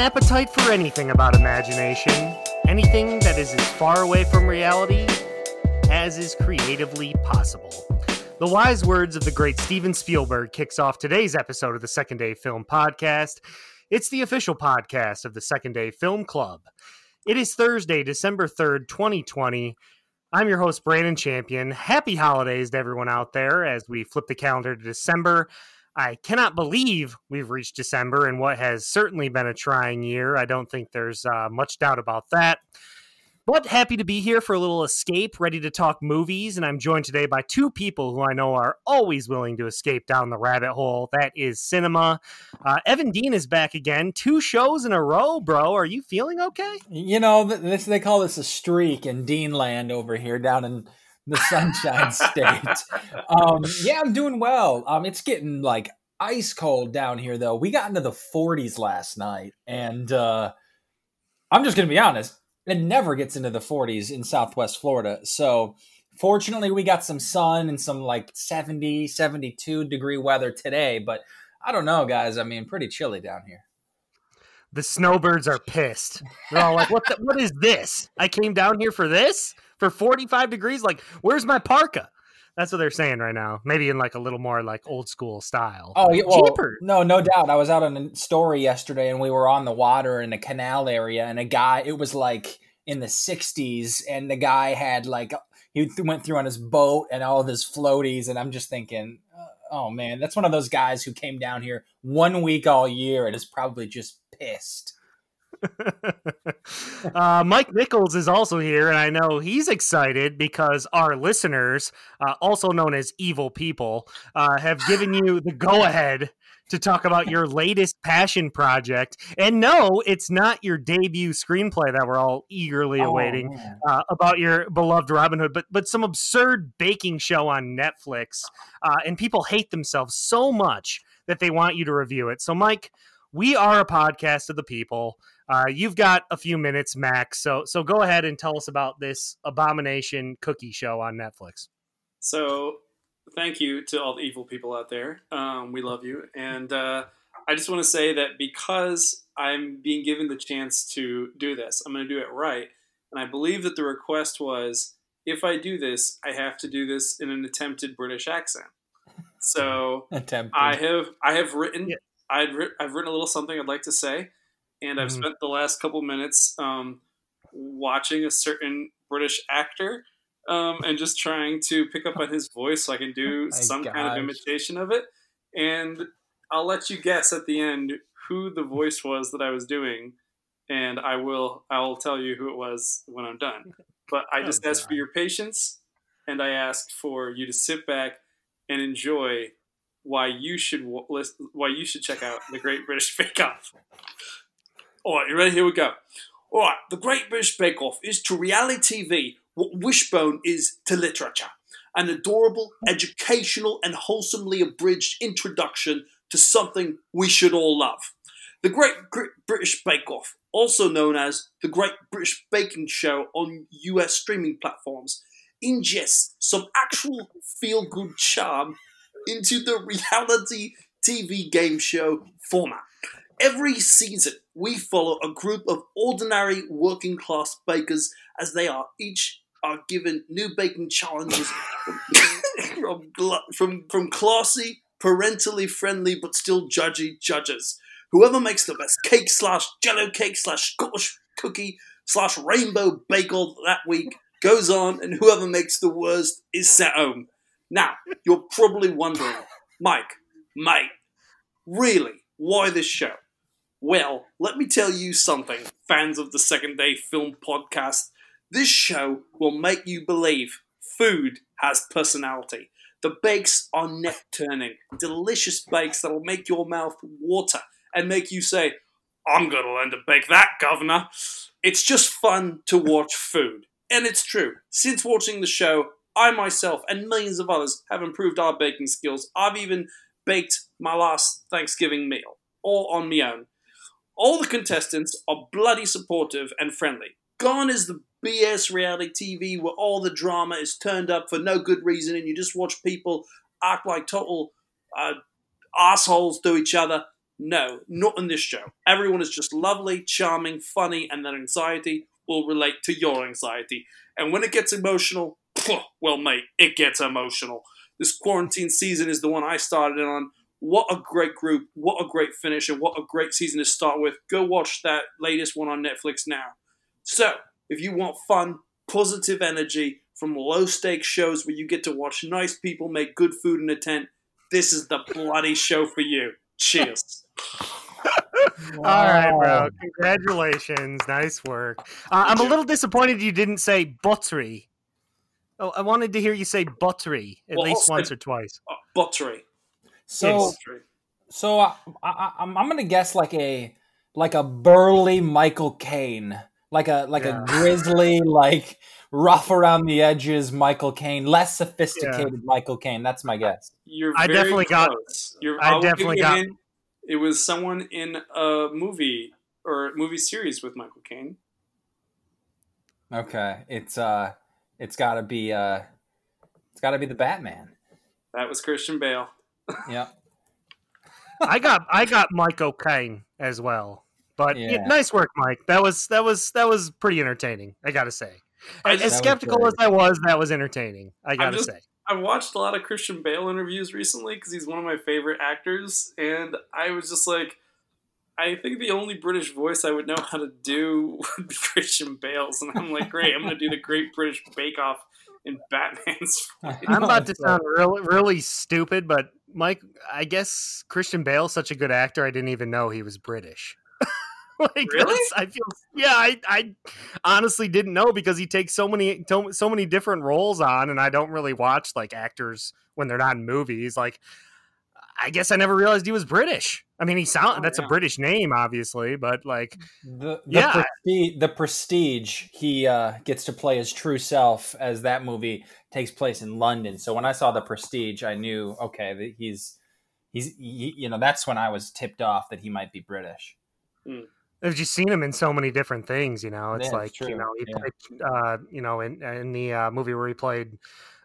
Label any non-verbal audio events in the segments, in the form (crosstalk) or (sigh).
appetite for anything about imagination, anything that is as far away from reality as is creatively possible. The wise words of the great Steven Spielberg kicks off today's episode of the Second Day Film Podcast. It's the official podcast of the Second Day Film Club. It is Thursday, December 3rd, 2020. I'm your host, Brandon Champion. Happy holidays to everyone out there as we flip the calendar to December. I cannot believe we've reached December in what has certainly been a trying year. I don't think there's uh, much doubt about that. But happy to be here for a little escape, ready to talk movies. And I'm joined today by two people who I know are always willing to escape down the rabbit hole. That is cinema. Uh, Evan Dean is back again. Two shows in a row, bro. Are you feeling okay? You know, this they call this a streak in Dean land over here down in the Sunshine State. Um, yeah, I'm doing well. Um, it's getting like ice cold down here, though. We got into the 40s last night, and uh, I'm just gonna be honest. It never gets into the 40s in Southwest Florida. So, fortunately, we got some sun and some like 70, 72 degree weather today. But I don't know, guys. I mean, pretty chilly down here the snowbirds are pissed. They're all like, "What? The, what is this? I came down here for this for 45 degrees. Like, where's my parka?" That's what they're saying right now. Maybe in like a little more like old school style. Oh, yeah, well, no, no doubt. I was out on a story yesterday, and we were on the water in a canal area, and a guy. It was like in the 60s, and the guy had like he went through on his boat and all of his floaties, and I'm just thinking, uh, oh man, that's one of those guys who came down here one week all year and is probably just pissed. (laughs) uh, Mike Nichols is also here, and I know he's excited because our listeners, uh, also known as evil people, uh, have given you the go ahead to talk about your latest passion project. And no, it's not your debut screenplay that we're all eagerly oh, awaiting uh, about your beloved Robin Hood, but but some absurd baking show on Netflix. Uh, and people hate themselves so much that they want you to review it. So, Mike, we are a podcast of the people. Uh, you've got a few minutes, Max. So so go ahead and tell us about this abomination cookie show on Netflix. So thank you to all the evil people out there. Um, we love you, and uh, I just want to say that because I'm being given the chance to do this, I'm going to do it right. And I believe that the request was, if I do this, I have to do this in an attempted British accent. So (laughs) attempted. I have I have written yeah. I'd ri- I've written a little something I'd like to say, and I've mm. spent the last couple minutes um, watching a certain British actor um, and just trying to pick up on his voice so I can do (laughs) some gosh. kind of imitation of it. And I'll let you guess at the end who the voice was that I was doing, and I will I will tell you who it was when I'm done. But I oh, just oh, ask for your patience, and I ask for you to sit back and enjoy why you should why you should check out the Great British (laughs) Bake Off. All right, you ready? Here we go. All right, the Great British Bake Off is to reality TV what Wishbone is to literature. An adorable, educational, and wholesomely abridged introduction to something we should all love. The Great British Bake Off, also known as the Great British Baking Show on US streaming platforms, ingests some actual feel good charm into the reality TV game show format. Every season, we follow a group of ordinary working class bakers as they are each are given new baking challenges (laughs) from, from, from classy, parentally friendly, but still judgy judges. Whoever makes the best cake slash jello cake slash Scottish cookie slash rainbow bagel that week goes on, and whoever makes the worst is set home. Now, you're probably wondering, Mike, mate, really, why this show? Well, let me tell you something, fans of the Second Day Film Podcast. This show will make you believe food has personality. The bakes are neck turning, delicious bakes that'll make your mouth water and make you say, I'm going to learn to bake that, governor. It's just fun to watch food. And it's true. Since watching the show, I myself and millions of others have improved our baking skills. I've even baked my last Thanksgiving meal, all on my own. All the contestants are bloody supportive and friendly. Gone is the BS reality TV where all the drama is turned up for no good reason and you just watch people act like total uh, assholes to each other. No, not in this show. Everyone is just lovely, charming, funny, and their anxiety will relate to your anxiety. And when it gets emotional, well, mate, it gets emotional. This quarantine season is the one I started on. What a great group. What a great finish, and what a great season to start with. Go watch that latest one on Netflix now. So, if you want fun, positive energy from low stakes shows where you get to watch nice people make good food in a tent, this is the bloody show for you. Cheers. (laughs) (laughs) All right, bro. Congratulations. Nice work. Uh, I'm a little disappointed you didn't say buttery. Oh, I wanted to hear you say buttery at Well, least once or twice. Uh, buttery. So, Buttery. so I, I, I'm, I'm gonna guess like a like a burly Michael Caine, like a like Yeah. a grizzly, like rough around the edges Michael Caine, less sophisticated Michael Caine. That's my guess. You're I very definitely got- close. You're, I will definitely got- hint. It was someone in a movie or movie series with Michael Caine. Okay, it's uh, it's got to be uh, it's got to be the Batman. That was Christian Bale. (laughs) Yep. I got I got Mike O'Kane as well. But yeah, Yeah. nice work, Mike. That was that was that was pretty entertaining. I gotta say. I As skeptical as I was, that was entertaining. I gotta just- say. I watched a lot of Christian Bale interviews recently because he's one of my favorite actors, and I was just like, I think the only British voice I would know how to do (laughs) would be Christian Bale's, and I'm like, great, I'm gonna do the Great British Bake Off in Batman's. (laughs) I'm about to sound really really stupid, but Mike, I guess Christian Bale's such a good actor. I didn't even know he was British. (laughs) like, Really? I feel. Yeah, I, I honestly didn't know because he takes so many so many different roles on, and I don't really watch like actors when they're not in movies. Like, I guess I never realized he was British. I mean, he sound Oh, that's yeah. a British name, obviously, but like, The, the Yeah. prestige, the prestige he uh, gets to play his true self as that movie takes place in London. So when I saw the prestige, I knew okay that he's he's he, you know that's when I was tipped off that he might be British. I've just seen him in so many different things. You know, it's Yeah, like it's you know he Yeah. played, uh, you know, in in the uh, movie where he played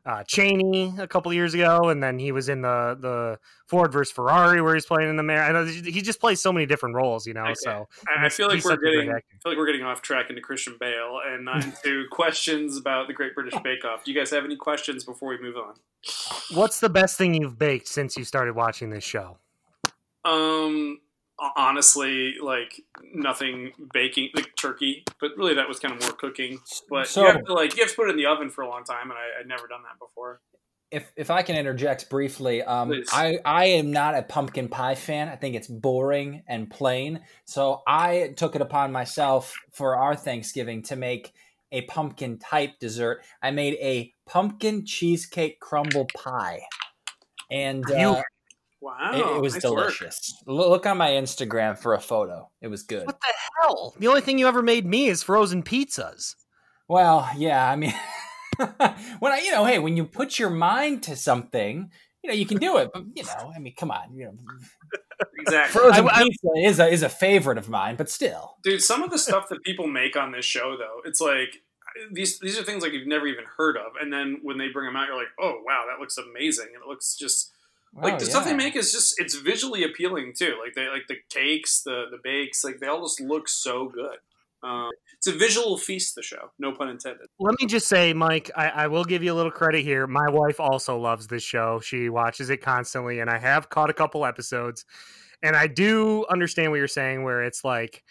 uh, Cheney a couple years ago, and then he was in the the Ford versus Ferrari where he's playing in the mayor. I know he just plays so many different roles. You know, Okay. so I, I feel like we're such a great getting, I feel like we're getting off track into Christian Bale and (laughs) not into questions about the Great British Bake Off. Do you guys have any questions before we move on? what's the best thing you've baked since you started watching this show? Um, honestly, like nothing baking, like turkey, but really that was kind of more cooking. But So- you have to like you have to put it in the oven for a long time, and I, I'd never done that before. If if I can interject briefly, um, Please. I I am not a pumpkin pie fan. I think it's boring and plain. So I took it upon myself for our Thanksgiving to make a pumpkin type dessert. I made a pumpkin cheesecake crumble pie, and You- uh, Wow, it, it was nice delicious. Lo- Look on my Instagram for a photo. It was good. What the hell? The only thing you ever made me is frozen pizzas. Well, yeah, I mean, (laughs) when I, you know, hey, when you put your mind to something, you know, you can do it. But you know, I mean, come on, you know, Exactly. frozen I- I- pizza is a is a favorite of mine, but still, Dude, some of the stuff that people make on this show, though, it's like these these are things like you've never even heard of, and then when they bring them out, you're like, oh wow, that looks amazing, and it looks just like Oh, the stuff they make is just it's visually appealing too. Like they like the cakes, the the bakes, like they all just look so good. Um, it's a visual feast. The show, no pun intended. Let me just say, Mike, I, I will give you a little credit here. My wife also loves this show. She watches it constantly, and I have caught a couple episodes. And I do understand what you're saying, where it's like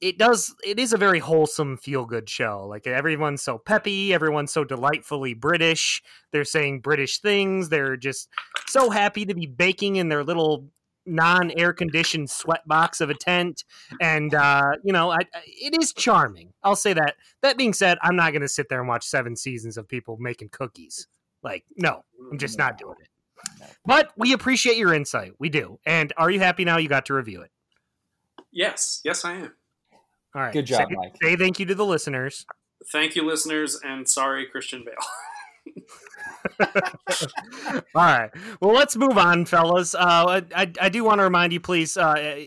it does it is a very wholesome feel good show. Like everyone's so peppy, everyone's so delightfully British. They're saying British things. They're just so happy to be baking in their little non air conditioned sweat box of a tent. And uh, you know I- it is charming. I'll say that. That being said i'm not going to sit there and watch seven seasons of people making cookies. Like no i'm just not doing it. But we appreciate your insight. We do. And are you happy now you got to review it? Yes, yes, I am. All right Good job, say, Mike. say thank you to the listeners Thank you, listeners, and sorry, Christian Bale. (laughs) (laughs) all right well let's move on fellas uh, I, I do want to remind you please uh,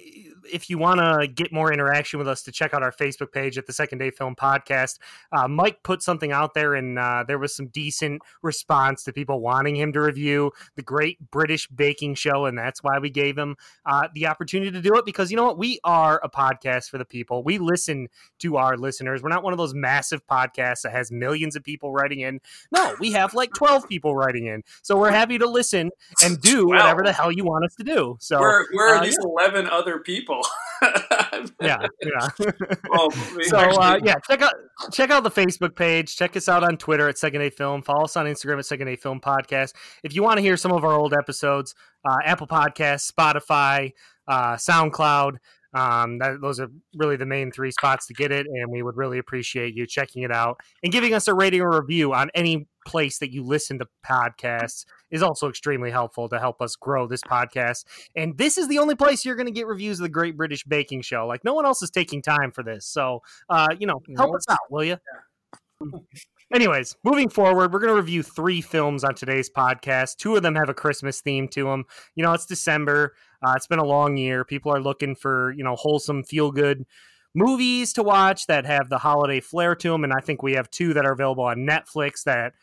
if you want to get more interaction with us, to check out our Facebook page at the Second Day Film Podcast. Uh, Mike put something out there, and uh, there was some decent response to people wanting him to review the Great British Baking Show, and that's why we gave him uh, the opportunity to do it. Because you know what, we are a podcast for the people. We listen to our listeners. We're not one of those massive podcasts that has millions of people writing in. No, we have like twelve people writing in, so we're happy to listen and do whatever the hell you want us to do. So where, where are uh, these yeah. eleven other people? Yeah, yeah. (laughs) well, so uh, yeah, check out check out the Facebook page. Check us out on Twitter at Second A Film. Follow us on Instagram at Second A Film Podcast. If you want to hear some of our old episodes, uh, Apple Podcasts, Spotify, uh, SoundCloud. Um, that, those are really the main three spots to get it, and we would really appreciate you checking it out and giving us a rating or review on any place that you listen to podcasts is also extremely helpful to help us grow this podcast. And this is the only place you're going to get reviews of the Great British Baking Show. Like no one else is taking time for this, so uh, you know, help nope. us out, will you? (laughs) Anyways, moving forward, we're going to review three films on today's podcast. Two of them have a Christmas theme to them. You know, it's December. Uh, it's been a long year. People are looking for, you know, wholesome, feel good movies to watch that have the holiday flair to them. And I think we have two that are available on Netflix that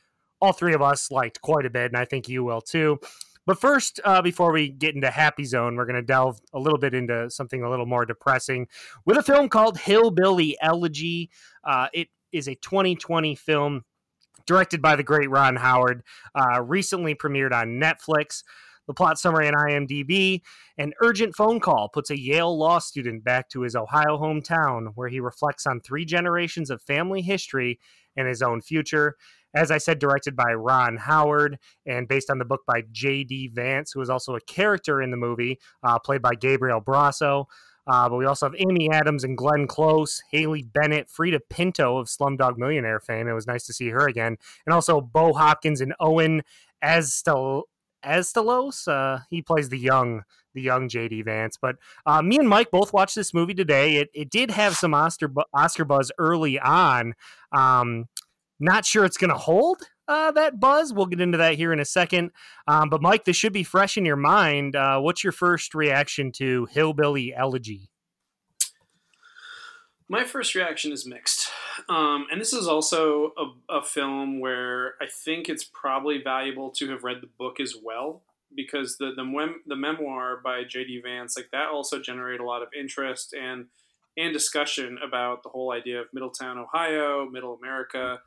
all three of us liked quite a bit. And I think you will too. But first, uh, before we get into Happy Zone, we're going to delve a little bit into something a little more depressing with a film called Hillbilly Elegy. Uh, it is a 2020 film directed by the great Ron Howard, uh, recently premiered on Netflix. The plot summary on IMDb An urgent phone call puts a Yale law student back to his Ohio hometown, where he reflects on three generations of family history and his own future. As I said, directed by Ron Howard and based on the book by J.D. Vance, who is also a character in the movie, uh, played by Gabriel Basso. Uh, but we also have Amy Adams and Glenn Close, Haley Bennett, Freida Pinto of Slumdog Millionaire fame. It was nice to see her again. And also Bo Hopkins and Owen Astel- Estelos. Uh, he plays the young the young JD Vance. But uh, me and Mike both watched this movie today. It, it did have some Oscar, Oscar buzz early on. Um, not sure it's going to hold uh, that buzz. We'll get into that here in a second. Um, but Mike, this should be fresh in your mind. Uh, what's your first reaction to Hillbilly Elegy? My first reaction is mixed. Um, and this is also a, a, film where I think it's probably valuable to have read the book as well because the the, the memoir by J.D. Vance like that also generated a lot of interest and and discussion about the whole idea of Middletown, Ohio, Middle America,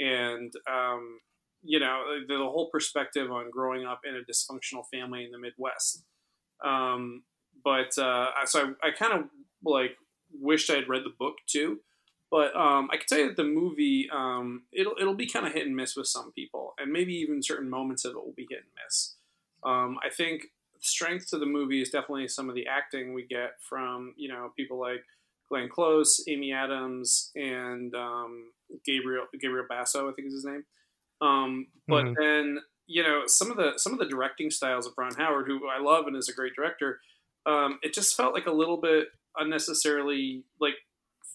and um, you know the, the, whole perspective on growing up in a dysfunctional family in the Midwest. Um, but uh, so I, I kind of like wished I had read the book too. But um, I can tell you that the movie um, it'll it'll be kind of hit and miss with some people, and maybe even certain moments of it will be hit and miss. Um, I think strength to the movie is definitely some of the acting we get from you know people like Glenn Close, Amy Adams, and um, Gabriel Gabriel Basso, I think is his name. Um, but mm-hmm. then you know some of the some of the directing styles of Ron Howard, who I love and is a great director, um, it just felt like a little bit unnecessarily like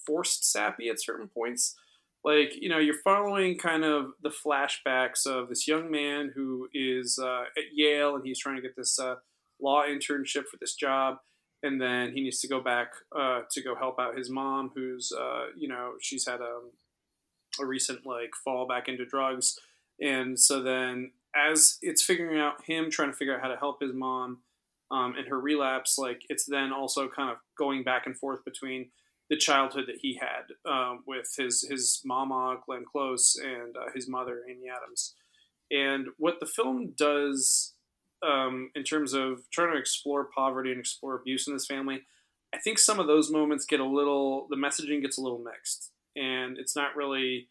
forced sappy at certain points. Like you know, you're following kind of the flashbacks of this young man who is uh, at Yale and he's trying to get this uh, law internship for this job, and then he needs to go back uh, to go help out his mom, who's uh, you know she's had a, a recent like fall back into drugs, and so then as it's figuring out him trying to figure out how to help his mom um, and her relapse, like it's then also kind of going back and forth between the childhood that he had um, with his his mama Glenn Close and uh, his mother Amy Adams. And what the film does um, in terms of trying to explore poverty and explore abuse in this family, I think some of those moments get a little the messaging gets a little mixed, and it's not really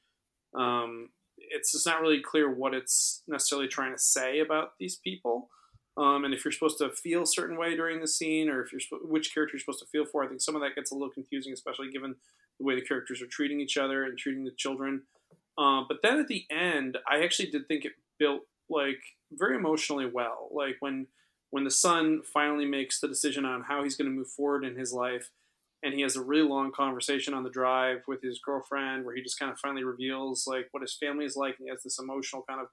um, it's just not really clear what it's necessarily trying to say about these people. Um, and if you're supposed to feel a certain way during the scene, or if you're which character you're supposed to feel for, I think some of that gets a little confusing, especially given the way the characters are treating each other and treating the children. Uh, but then at the end, I actually did think it built like very emotionally well. Like when when the son finally makes the decision on how he's going to move forward in his life, and he has a really long conversation on the drive with his girlfriend, where he just kind of finally reveals like what his family is like, and he has this emotional kind of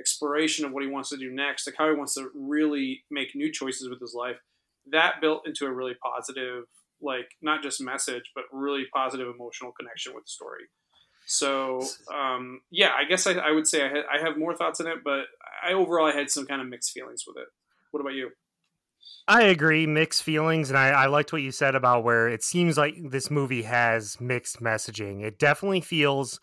exploration of what he wants to do next, like how he wants to really make new choices with his life. that built into a really positive, like not just message, but really positive emotional connection with the story. So um, yeah, I guess I, I would say I, had, I have more thoughts on it, but I overall I had some kind of mixed feelings with it. What about you? I agree, mixed feelings, and I, I liked what you said about where it seems like this movie has mixed messaging. It definitely feels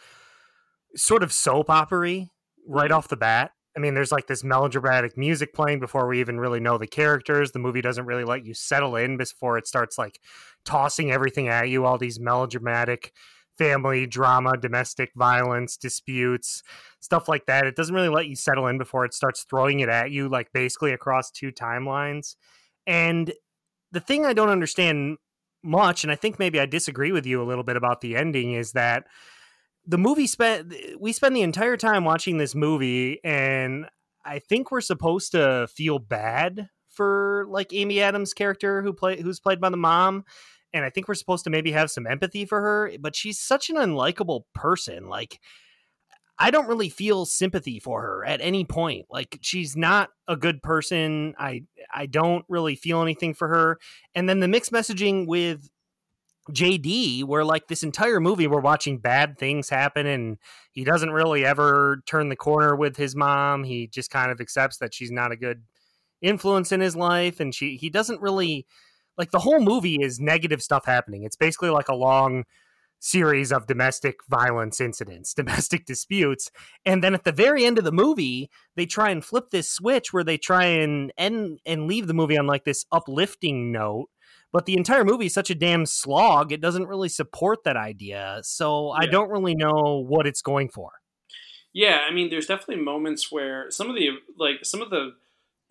sort of soap opery right mm-hmm. off the bat. I mean, there's like this melodramatic music playing before we even really know the characters. The movie doesn't really let you settle in before it starts like tossing everything at you, all these melodramatic family drama, domestic violence, disputes, stuff like that. It doesn't really let you settle in before it starts throwing it at you, like basically across two timelines. And the thing I don't understand much, and I think maybe I disagree with you a little bit about the ending, is that the movie spent we spend the entire time watching this movie and I think we're supposed to feel bad for like Amy Adams character who play who's played by the mom and I think we're supposed to maybe have some empathy for her, but she's such an unlikable person. Like I don't really feel sympathy for her at any point. Like she's not a good person. I I don't really feel anything for her. And then the mixed messaging with JD, where like this entire movie we're watching bad things happen and he doesn't really ever turn the corner with his mom. He just kind of accepts that she's not a good influence in his life and she he doesn't really like the whole movie is negative stuff happening. It's basically like a long series of domestic violence incidents, (laughs) domestic disputes. And then at the very end of the movie, they try and flip this switch where they try and end and leave the movie on like this uplifting note. But the entire movie is such a damn slog, it doesn't really support that idea. So yeah. I don't really know what it's going for. Yeah, I mean, there's definitely moments where some of the like some of the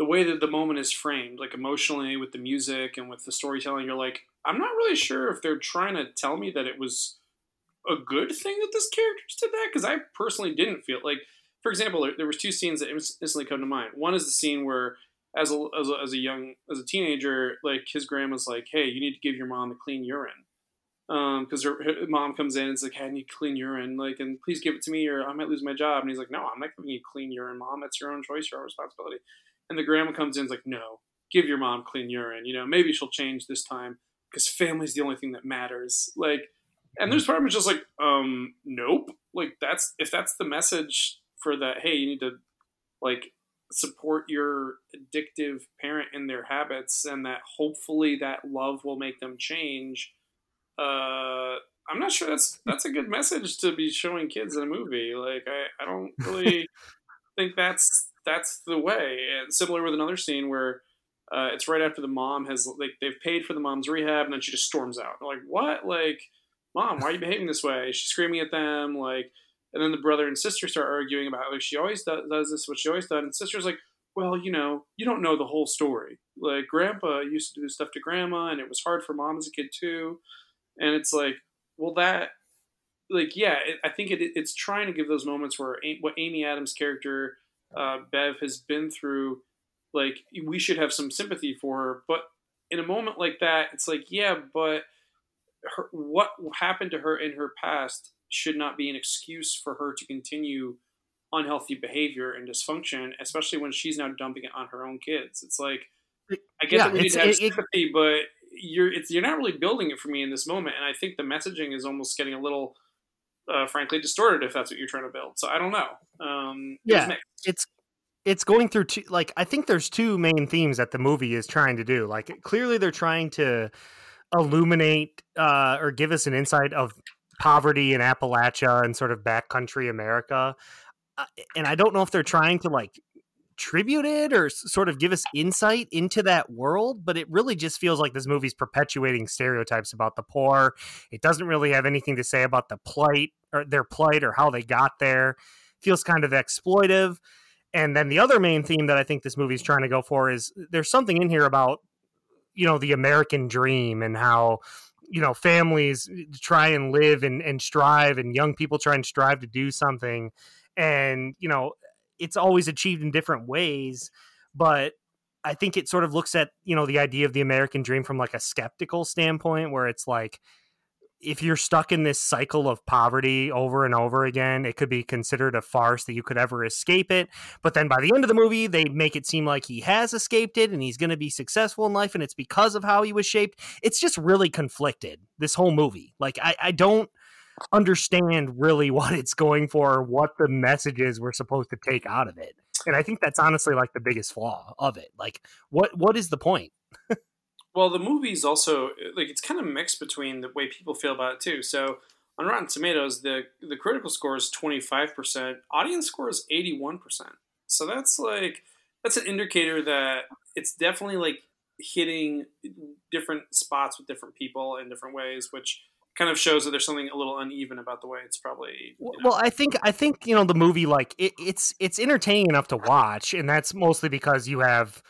the way that the moment is framed, like emotionally with the music and with the storytelling, you're like, I'm not really sure if they're trying to tell me that it was a good thing that this character did that because I personally didn't feel like, for example, there, there was two scenes that instantly come to mind. One is the scene where, as a, as a, as a young as a teenager, like his grandma's like, "Hey, you need to give your mom a clean urine." because um, her, her, mom comes in and it's like, hey, I need clean urine, like, and please give it to me or I might lose my job. And he's like, no, I'm not giving you clean urine, mom. That's your own choice, your own responsibility. And the grandma comes in is like, no, give your mom clean urine. You know, maybe she'll change this time because family's the only thing that matters. Like, and there's part of me just like, um, nope. Like that's if that's the message for that. Hey, you need to like support your addictive parent in their habits, and that hopefully that love will make them change. Uh, I'm not sure that's that's a good message to be showing kids in a movie. Like, I I don't really (laughs) think that's that's the way. And similar with another scene where uh, it's right after the mom has like they've paid for the mom's rehab, and then she just storms out. They're like, what? Like, mom, why are you behaving this way? She's screaming at them, like, and then the brother and sister start arguing about like she always does, does this, what she always done, and sister's like, well, you know, you don't know the whole story. Like, grandpa used to do stuff to grandma, and it was hard for mom as a kid too. And it's like, well, that, like, yeah, it, I think it, it's trying to give those moments where what Amy Adams' character uh, Bev has been through, like we should have some sympathy for her. But in a moment like that, it's like, yeah, but her, what happened to her in her past should not be an excuse for her to continue unhealthy behavior and dysfunction, especially when she's now dumping it on her own kids. It's like I get yeah, that we need to have it, sympathy, it, but you're you're not really building it for me in this moment, and I think the messaging is almost getting a little uh, frankly distorted if that's what you're trying to build. So I don't know. Um, yeah, it's it's going through two. Like I think there's two main themes that the movie is trying to do. Like clearly they're trying to illuminate uh, or give us an insight of poverty in Appalachia and sort of backcountry America. Uh, and I don't know if they're trying to like tribute it or sort of give us insight into that world, but it really just feels like this movie's perpetuating stereotypes about the poor. It doesn't really have anything to say about the plight or their plight or how they got there. Feels kind of exploitive. And then the other main theme that I think this movie is trying to go for is there's something in here about you know the American dream and how you know families try and live and, and strive and young people try and strive to do something and you know it's always achieved in different ways, but I think it sort of looks at, you know, the idea of the American dream from like a skeptical standpoint where it's like if you're stuck in this cycle of poverty over and over again, it could be considered a farce that you could ever escape it. But then by the end of the movie, they make it seem like he has escaped it and he's going to be successful in life and it's because of how he was shaped. It's just really conflicted, this whole movie. Like, I, I don't understand really (laughs) what it's going for or what the messages we're supposed to take out of it. And I think that's honestly like the biggest flaw of it. Like, what what is the point? (laughs) Well, the movie's also like it's kind of mixed between the way people feel about it too. So on Rotten Tomatoes, the the critical score is twenty five percent, audience score is eighty one percent. So that's like that's an indicator that it's definitely like hitting different spots with different people in different ways, which kind of shows that there's something a little uneven about the way it's probably. You know. Well, I think I think you know the movie like it, it's it's entertaining enough to watch, and that's mostly because you have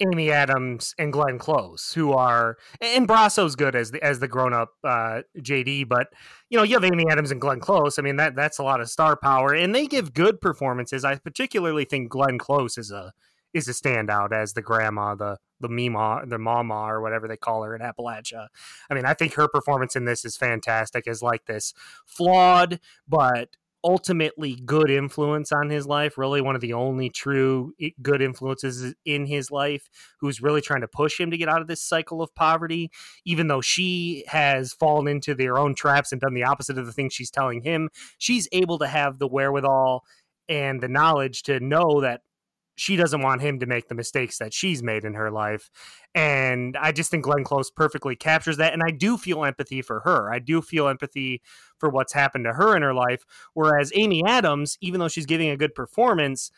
Amy Adams and Glenn Close, who are and Basso's good as the as the grown up uh, JD, but you know you have Amy Adams and Glenn Close. I mean that that's a lot of star power, and they give good performances. I particularly think Glenn Close is a is a standout as the grandma, the the mima, the mama, or whatever they call her in Appalachia. I mean, I think her performance in this is fantastic. As like this flawed but ultimately good influence on his life, really one of the only true good influences in his life, who's really trying to push him to get out of this cycle of poverty, even though she has fallen into their own traps and done the opposite of the things she's telling him. She's able to have the wherewithal and the knowledge to know that she doesn't want him to make the mistakes that she's made in her life. And I just think Glenn Close perfectly captures that. And I do feel empathy for her. I do feel empathy for what's happened to her in her life. Whereas Amy Adams, even though she's giving a good performance,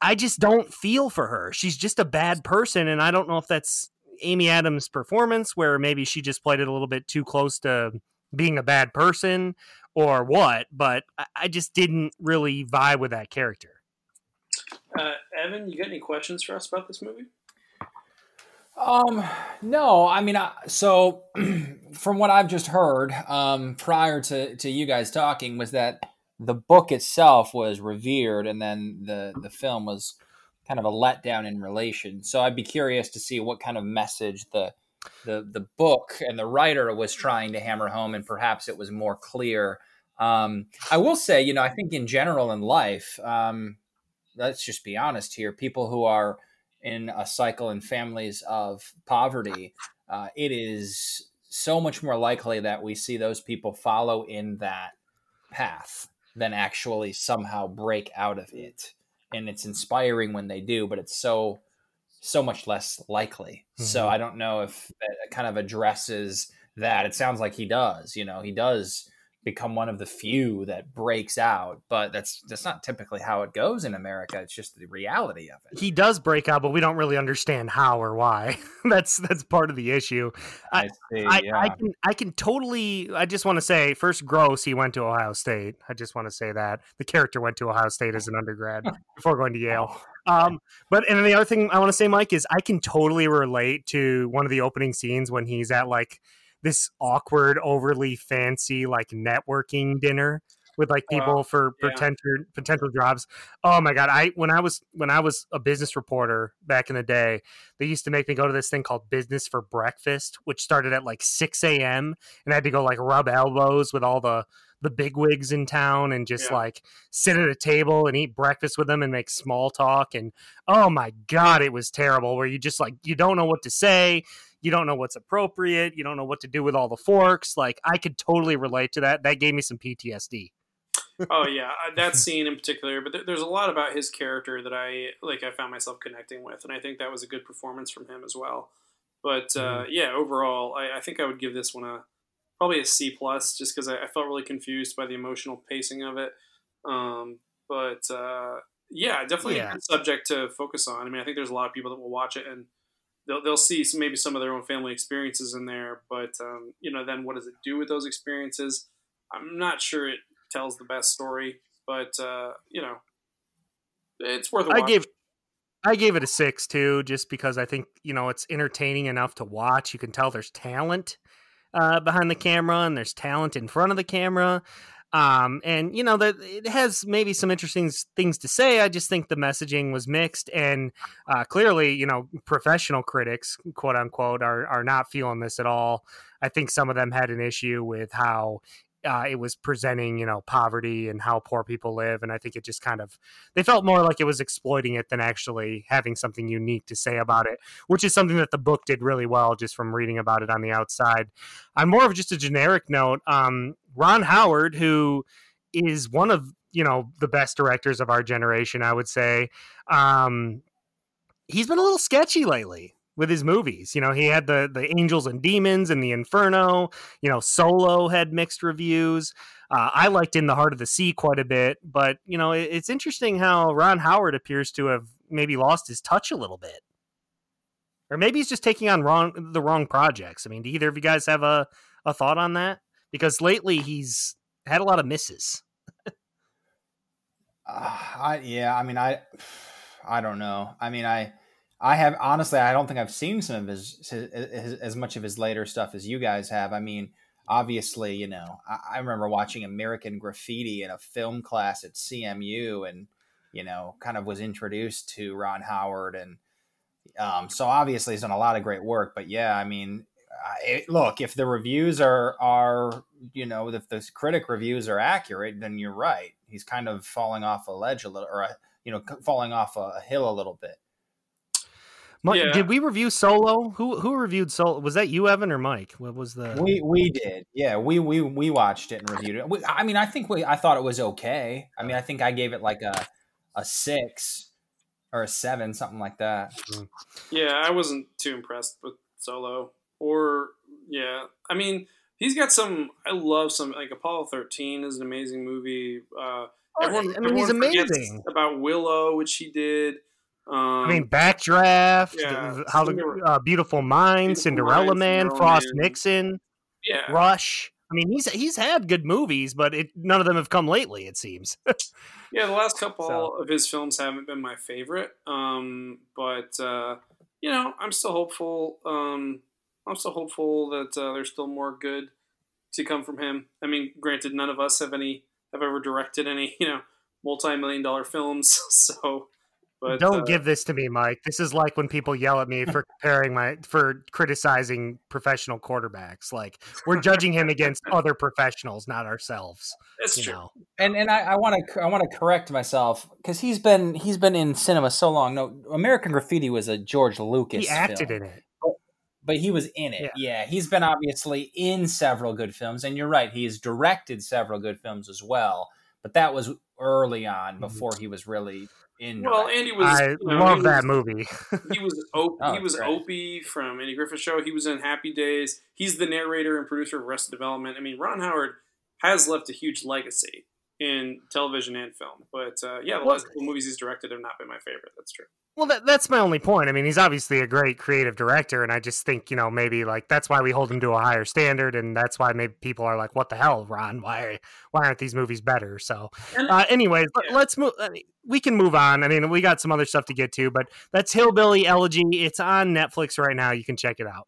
I just don't feel for her. She's just a bad person. And I don't know if that's Amy Adams' performance, where maybe she just played it a little bit too close to being a bad person or what, but I just didn't really vibe with that character. Uh, Evan, you got any questions for us about this movie? Um, no, I mean, I, so (clears throat) from what I've just heard, um, prior to, to you guys talking, was that the book itself was revered, and then the the film was kind of a letdown in relation. So I'd be curious to see what kind of message the the the book and the writer was trying to hammer home, and perhaps it was more clear. Um, I will say, you know, I think in general in life, um, let's just be honest here people who are in a cycle in families of poverty uh, it is so much more likely that we see those people follow in that path than actually somehow break out of it. And it's inspiring when they do but it's so so much less likely. Mm-hmm. so i don't know if that kind of addresses that. It sounds like he does you know he does become one of the few that breaks out but that's that's not typically how it goes in america. It's just the reality of it. He does break out but we don't really understand how or why. (laughs) That's that's part of the issue. I see, I, yeah. I, can i can totally i just want to say first gross he went to ohio state. I just want to say that. The character went to ohio state as an undergrad (laughs) before going to yale. Um, but and the other thing I want to say, Mike, is I can totally relate to one of the opening scenes when he's at like this awkward, overly fancy like networking dinner with like people uh, for yeah. potential potential jobs. Oh my god! I when I was when I was a business reporter back in the day, they used to make me go to this thing called Business for Breakfast, which started at like six a.m. and I had to go like rub elbows with all the the big wigs in town and just yeah. like sit at a table and eat breakfast with them and make small talk and oh my god it was terrible where you just like you don't know what to say you don't know what's appropriate you don't know what to do with all the forks like i could totally relate to that that gave me some ptsd (laughs) oh yeah uh, that scene in particular but there's a lot about his character that i like i found myself connecting with and i think that was a good performance from him as well but uh, mm-hmm. yeah overall I, I, think i would give this one a probably a c plus just because I, I, felt really confused by the emotional pacing of it um, but uh, yeah definitely yeah. a good subject to focus on i mean i think there's a lot of people that will watch it and they'll, they'll see some, maybe some of their own family experiences in there, but um, you know, then what does it do with those experiences? I'm not sure it tells the best story, but uh, you know, it's worth. Watch. I gave I gave it a six too, just because I think you know it's entertaining enough to watch. You can tell there's talent uh, behind the camera and there's talent in front of the camera. Um, and you know that it has maybe some interesting things to say. I just think the messaging was mixed, and uh, clearly, you know, professional critics, quote unquote, are are not feeling this at all. I think some of them had an issue with how uh, it was presenting, you know, poverty and how poor people live. And I think it just kind of, they felt more like it was exploiting it than actually having something unique to say about it, which is something that the book did really well just from reading about it on the outside. On more of just a generic note, um, Ron Howard, who is one of, you know, the best directors of our generation, I would say, um, he's been a little sketchy lately with his movies. You know, he had the the Angels and Demons and the Inferno. You know, Solo had mixed reviews. Uh, I liked In the Heart of the Sea quite a bit, but you know, it, it's interesting how Ron Howard appears to have maybe lost his touch a little bit, or maybe he's just taking on wrong the wrong projects. I mean, do either of you guys have a a thought on that? Because lately he's had a lot of misses. uh, I yeah, I mean, I (sighs) I don't know. I mean, I I have honestly, I don't think I've seen some of his, his, his, as much of his later stuff as you guys have. I mean, obviously, you know, I, I, remember watching American Graffiti in a film class at CMU, and you know, kind of was introduced to Ron Howard, and um, so obviously he's done a lot of great work. But yeah, I mean, it, look, if the reviews are are you know, if the critic reviews are accurate, then you're right. He's kind of falling off a ledge a little, or a, you know, falling off a hill a little bit. Mike, yeah. Did we review Solo? Who who reviewed Solo? Was that you, Evan, or Mike? What was the? We we did. Yeah, we we we watched it and reviewed it. We, I mean, I think we I thought it was okay. I mean, I think I gave it like a a six or a seven, something like that. Mm. Yeah, I wasn't too impressed with Solo. Or yeah, I mean, he's got some. I love some like Apollo thirteen is an amazing movie. Uh, oh, everyone, I mean, he's amazing about Willow, which he did. Um, I mean, Backdraft, yeah, how the uh, Beautiful Mind, Beautiful Cinderella Mind, Man, Cinderella Frost Man. Nixon, yeah, Rush. I mean, he's he's had good movies, but it, none of them have come lately. It seems. (laughs) yeah, the last couple so. of his films haven't been my favorite, um, but uh, you know, I'm still hopeful. Um, I'm still hopeful that uh, there's still more good to come from him. I mean, granted, none of us have any have ever directed any (laughs) you know multi-million dollar films, (laughs) so but, Don't uh, give this to me, Mike. This is like when people yell at me for comparing my for criticizing professional quarterbacks. Like we're judging him against (laughs) other professionals, not ourselves. That's true. Know. And and I want to I want to correct myself because he's been he's been in cinema so long. No, American Graffiti was a George Lucas. He acted film. in it. But, he was in it. Yeah. yeah, he's been obviously in several good films, and you're right. He has directed several good films as well. But that was early on, mm-hmm. before he was really in. Well, Andy was. I you know, love was, that movie. (laughs) (laughs) he was Op- oh, he was great. Opie from Andy Griffith Show. He was in Happy Days. He's the narrator and producer of Arrested Development. I mean, Ron Howard has left a huge legacy in television and film. But uh, yeah, the well, last couple movies he's directed have not been my favorite. That's true. Well, that, that's my only point. I mean, he's obviously a great creative director, and I just think you know maybe like that's why we hold him to a higher standard, and that's why maybe people are like, "What the hell, Ron? Why why aren't these movies better?" So, uh, anyways, yeah. let's move. I mean, we can move on. I mean, we got some other stuff to get to, but that's Hillbilly Elegy. It's on Netflix right now. You can check it out.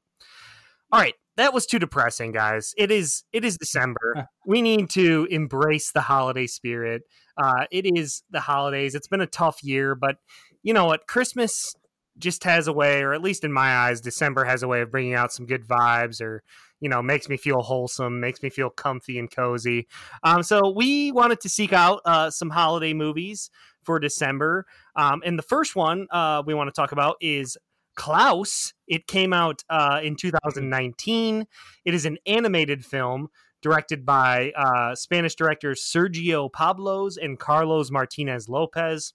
All right, that was too depressing, guys. It is it is December. we need to embrace the holiday spirit. Uh, it is the holidays. It's been a tough year, but you know what? Christmas just has a way, or at least in my eyes, December has a way of bringing out some good vibes or, you know, makes me feel wholesome, makes me feel comfy and cozy. Um, so we wanted to seek out uh, some holiday movies for December. Um, and the first one uh, we want to talk about is Klaus. It came out uh, in 2019. It is an animated film directed by uh, Spanish directors Sergio Pablos and Carlos Martinez Lopez.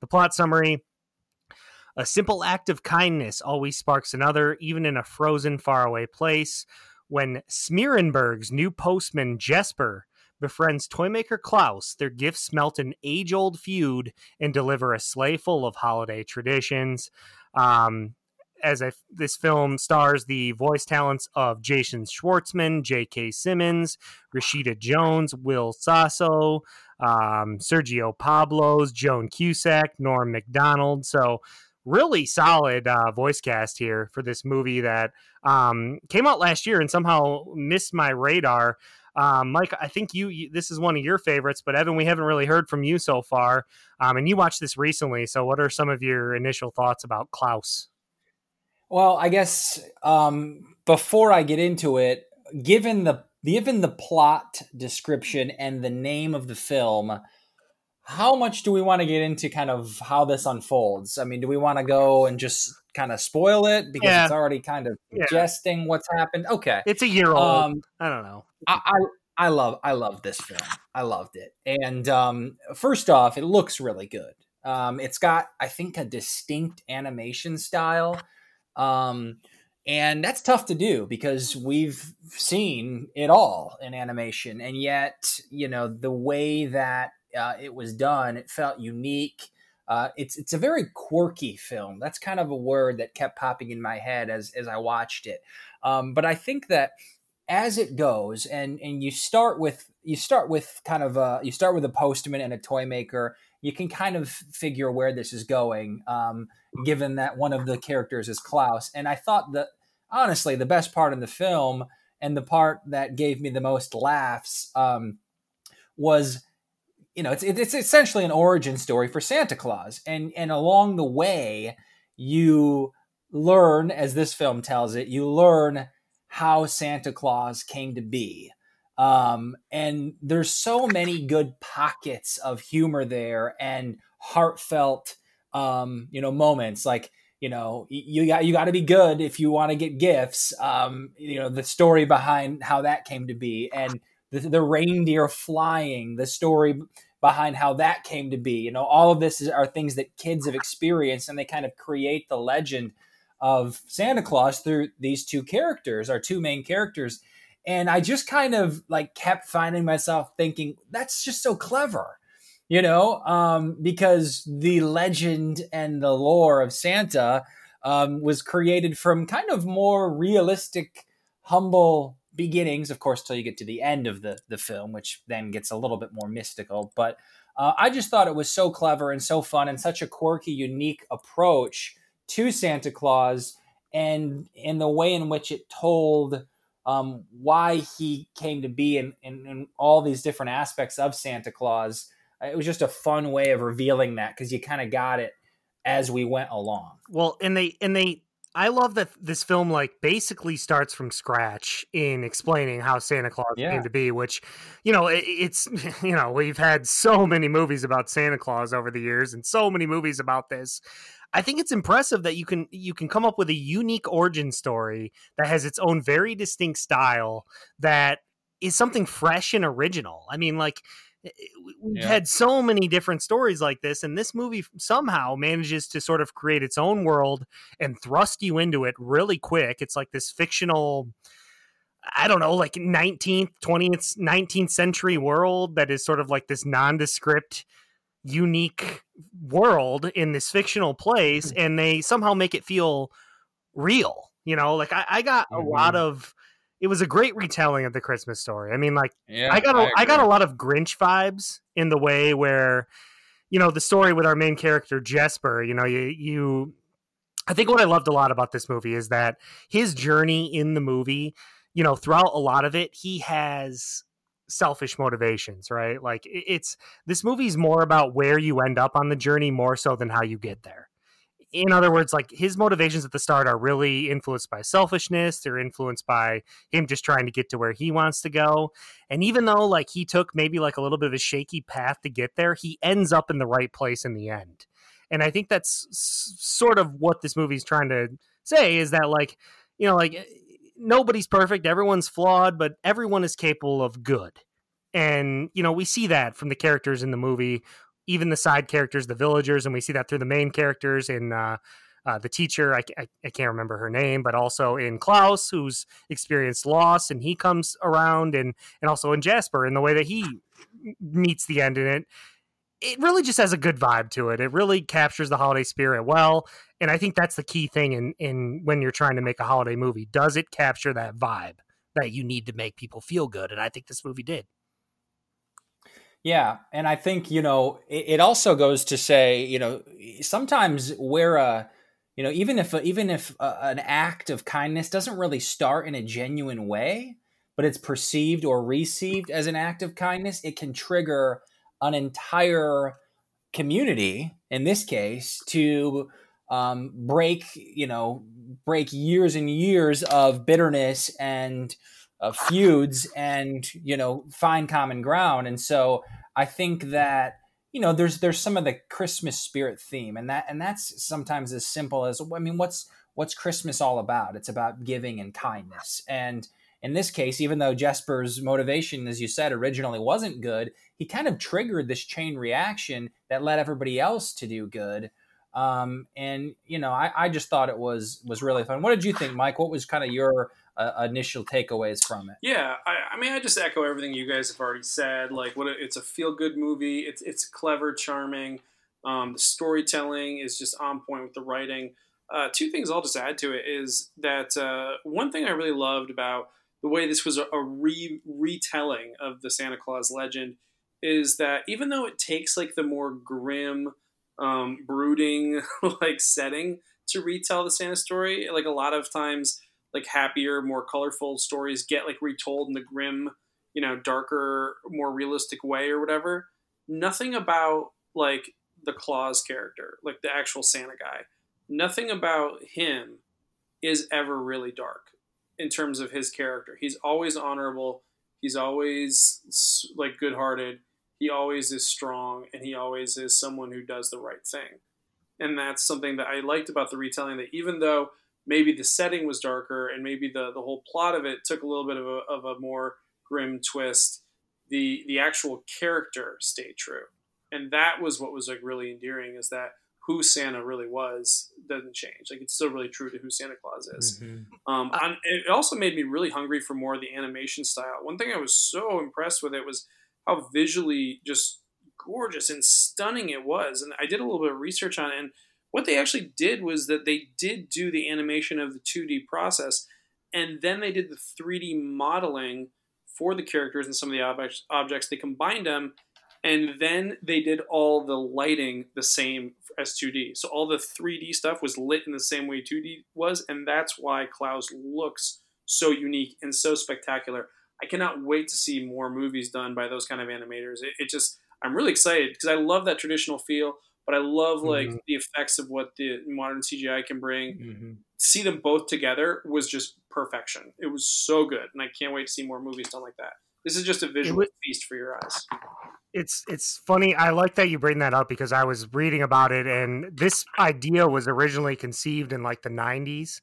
The plot summary A simple act of kindness always sparks another, even in a frozen, faraway place. When Smeerenberg's new postman, Jesper, befriends toymaker Klaus, their gifts melt an age old feud and deliver a sleigh full of holiday traditions. Um, as a, this film stars the voice talents of Jason Schwartzman, J.K. Simmons, Rashida Jones, Will Sasso, um, Sergio Pablos, Joan Cusack, Norm Macdonald. So really solid uh, voice cast here for this movie that um, came out last year and somehow missed my radar. Um, Mike, I think you, you, this is one of your favorites, but Evan, we haven't really heard from you so far. Um, and you watched this recently, so what are some of your initial thoughts about Klaus? Well, I guess um, before I get into it, given the given the plot description and the name of the film, how much do we want to get into kind of how this unfolds? I mean, do we want to go and just kind of spoil it because yeah. it's already kind of suggesting yeah. what's happened? Okay, it's a year old. Um, I don't know. I, I, I love I love this film. I loved it. And um, first off, it looks really good. Um, it's got I think a distinct animation style. Um, and that's tough to do because we've seen it all in animation and yet you know the way that uh, it was done it felt unique uh, it's it's a very quirky film that's kind of a word that kept popping in my head as as i watched it um, but i think that as it goes and and you start with you start with kind of a, you start with a postman and a toy maker you can kind of figure where this is going um, given that one of the characters is Klaus. And I thought that honestly, the best part in the film and the part that gave me the most laughs um, was, you know, it's it's essentially an origin story for Santa Claus, and and along the way, you learn, as this film tells it, you learn how Santa Claus came to be. Um, and there's so many good pockets of humor there and heartfelt um, you know, moments like you know you got you got to be good if you want to get gifts. Um, you know, the story behind how that came to be and the, the reindeer flying, the story behind how that came to be. You know, all of this is, are things that kids have experienced, and they kind of create the legend of Santa Claus through these two characters, our two main characters. And I just kind of like kept finding myself thinking, that's just so clever you know, um, because the legend and the lore of Santa um, was created from kind of more realistic, humble beginnings, of course, till you get to the end of the the film, which then gets a little bit more mystical. But uh, I just thought it was so clever and so fun and such a quirky, unique approach to Santa Claus, and in the way in which it told um, why he came to be and in all these different aspects of Santa Claus it was just a fun way of revealing that because you kind of got it as we went along. Well, and they and they I love that this film like basically starts from scratch in explaining how Santa Claus yeah. came to be, which you know it, it's (laughs) you know we've had so many movies about Santa Claus over the years and so many movies about this. I think it's impressive that you can you can come up with a unique origin story that has its own very distinct style that is something fresh and original. I mean, like we've yeah. had so many different stories like this and this movie somehow manages to sort of create its own world and thrust you into it really quick it's like this fictional i don't know like 19th 20th 19th century world that is sort of like this nondescript unique world in this fictional place hmm. and they somehow make it feel real you know like i, I got mm-hmm. a lot mm-hmm. of it was a great retelling of the Christmas story. I mean, like yeah, I got a, I, I got a lot of Grinch vibes in the way where, you know, the story with our main character Jesper. You know, you you. I think what I loved a lot about this movie is that his journey in the movie, you know, throughout a lot of it, he has selfish motivations, right? Like it's this movie's more about where you end up on the journey more so than how you get there in other words, like his motivations at the start are really influenced by selfishness. They're influenced by him just trying to get to where he wants to go. And even though like he took maybe like a little bit of a shaky path to get there, he ends up in the right place in the end. And I think that's s- sort of what this movie's trying to say is that like, you know, like nobody's perfect, everyone's flawed, but everyone is capable of good. And you know, we see that from the characters in the movie even the side characters, the villagers, and we see that through the main characters in uh, uh, the teacher. I, I, I, can't remember her name, but also in Klaus, who's experienced loss, and he comes around, and and also in Jesper, in the way that he meets the end in it. It really just has a good vibe to it. It really captures the holiday spirit well, and I think that's the key thing in in when you're trying to make a holiday movie. Does it capture that vibe that you need to make people feel good? And I think this movie did. Yeah, and I think you know it, it also goes to say you know sometimes where a you know even if even if a, an act of kindness doesn't really start in a genuine way, but it's perceived or received as an act of kindness, it can trigger an entire community, in this case, to um, break, you know, break years and years of bitterness and uh, feuds and, you know, find common ground. And so I think that you know there's there's some of the christmas spirit theme and that and that's sometimes as simple as i mean what's what's christmas all about? It's about giving and kindness. And in this case even though jesper's motivation as you said originally wasn't good he kind of triggered this chain reaction that led everybody else to do good. Um, and you know I, I just thought it was was really fun. What did you think mike? What was kind of your uh, initial takeaways from it. Yeah, I, I, mean, I just echo everything you guys have already said. Like, what a, it's a feel good movie. It's it's clever, charming. Um, the storytelling is just on point with the writing. Uh, two things I'll just add to it is that uh, one thing I really loved about the way this was a, a re- retelling of the Santa Claus legend is that even though it takes like the more grim, um, brooding (laughs) like setting to retell the Santa story, like a lot of times like happier, more colorful stories get like retold in the grim, you know, darker, more realistic way or whatever. Nothing about like the Claus character, like the actual Santa guy. Nothing about him is ever really dark in terms of his character. He's always honorable. He's always like good-hearted. He always is strong, and he always is someone who does the right thing. And that's something that I liked about the retelling. That even though maybe the setting was darker and maybe the, the whole plot of it took a little bit of a, of a more grim twist the the actual character stayed true. And that was what was like really endearing is that who santa really was doesn't change. Like it's still really true to who santa claus is. Mm-hmm. um, it also made me really hungry for more of the animation style. One thing i was so impressed with it was how visually just gorgeous and stunning it was. And i did a little bit of research on it and what they actually did was that they did do the animation of the 2D process, and then they did the 3D modeling for the characters and some of the objects. They combined them, and then they did all the lighting the same as 2D. So all the 3D stuff was lit in the same way 2D was, and that's why Klaus looks so unique and so spectacular. I cannot wait to see more movies done by those kind of animators. It, it just, I'm really excited because I love that traditional feel but I love like mm-hmm. the effects of what the modern CGI can bring. Mm-hmm. See them both together was just perfection. It was so good, and I can't wait to see more movies done like that. This is just a visual was, feast for your eyes. It's it's funny. I like that you bring that up because I was reading about it, and this idea was originally conceived in like the '90s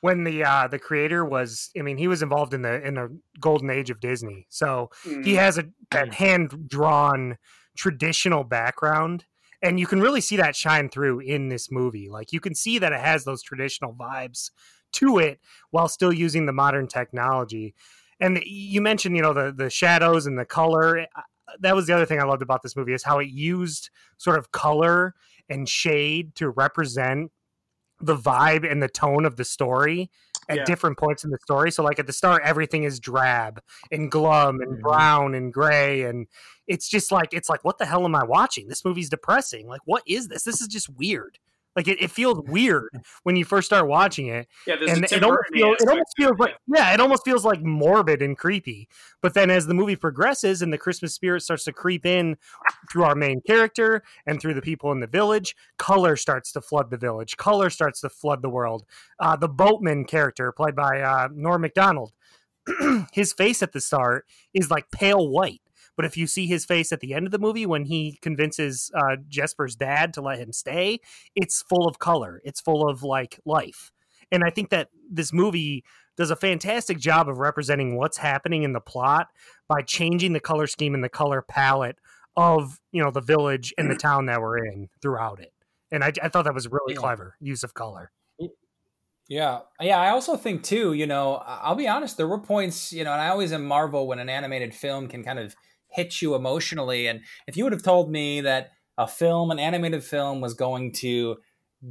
when the uh, the creator was. I mean, he was involved in the in the golden age of Disney, so mm-hmm. he has a, a hand drawn traditional background and you can really see that shine through in this movie. Like you can see that it has those traditional vibes to it while still using the modern technology. And you mentioned you know the the shadows and the color. That was the other thing i loved about this movie is how it used sort of color and shade to represent the vibe and the tone of the story at yeah. different points in the story. So like at the start, everything is drab and glum and mm-hmm. brown and gray, and it's just like it's like what the hell am I watching? This movie's depressing. Like what is this? This is just weird. Like it, it feels weird when you first start watching it. Yeah, and it almost, feels, it almost feels like yeah, it almost feels like morbid and creepy. But then as the movie progresses and the Christmas spirit starts to creep in through our main character and through the people in the village, color starts to flood the village. Color starts to flood the world. Uh, the boatman character, played by uh, Norm Macdonald, (clears throat) his face at the start is like pale white but if you see his face at the end of the movie when he convinces uh, Jesper's dad to let him stay, it's full of color. It's full of like life. And I think that this movie does a fantastic job of representing what's happening in the plot by changing the color scheme and the color palette of you know the village and the town that we're in throughout it. And I, I thought that was really yeah. clever use of color. Yeah. Yeah. I also think, too, you know, I'll be honest, there were points, you know, and I always am marvel when an animated film can kind of hit you emotionally. And if you would have told me that a film, an animated film, was going to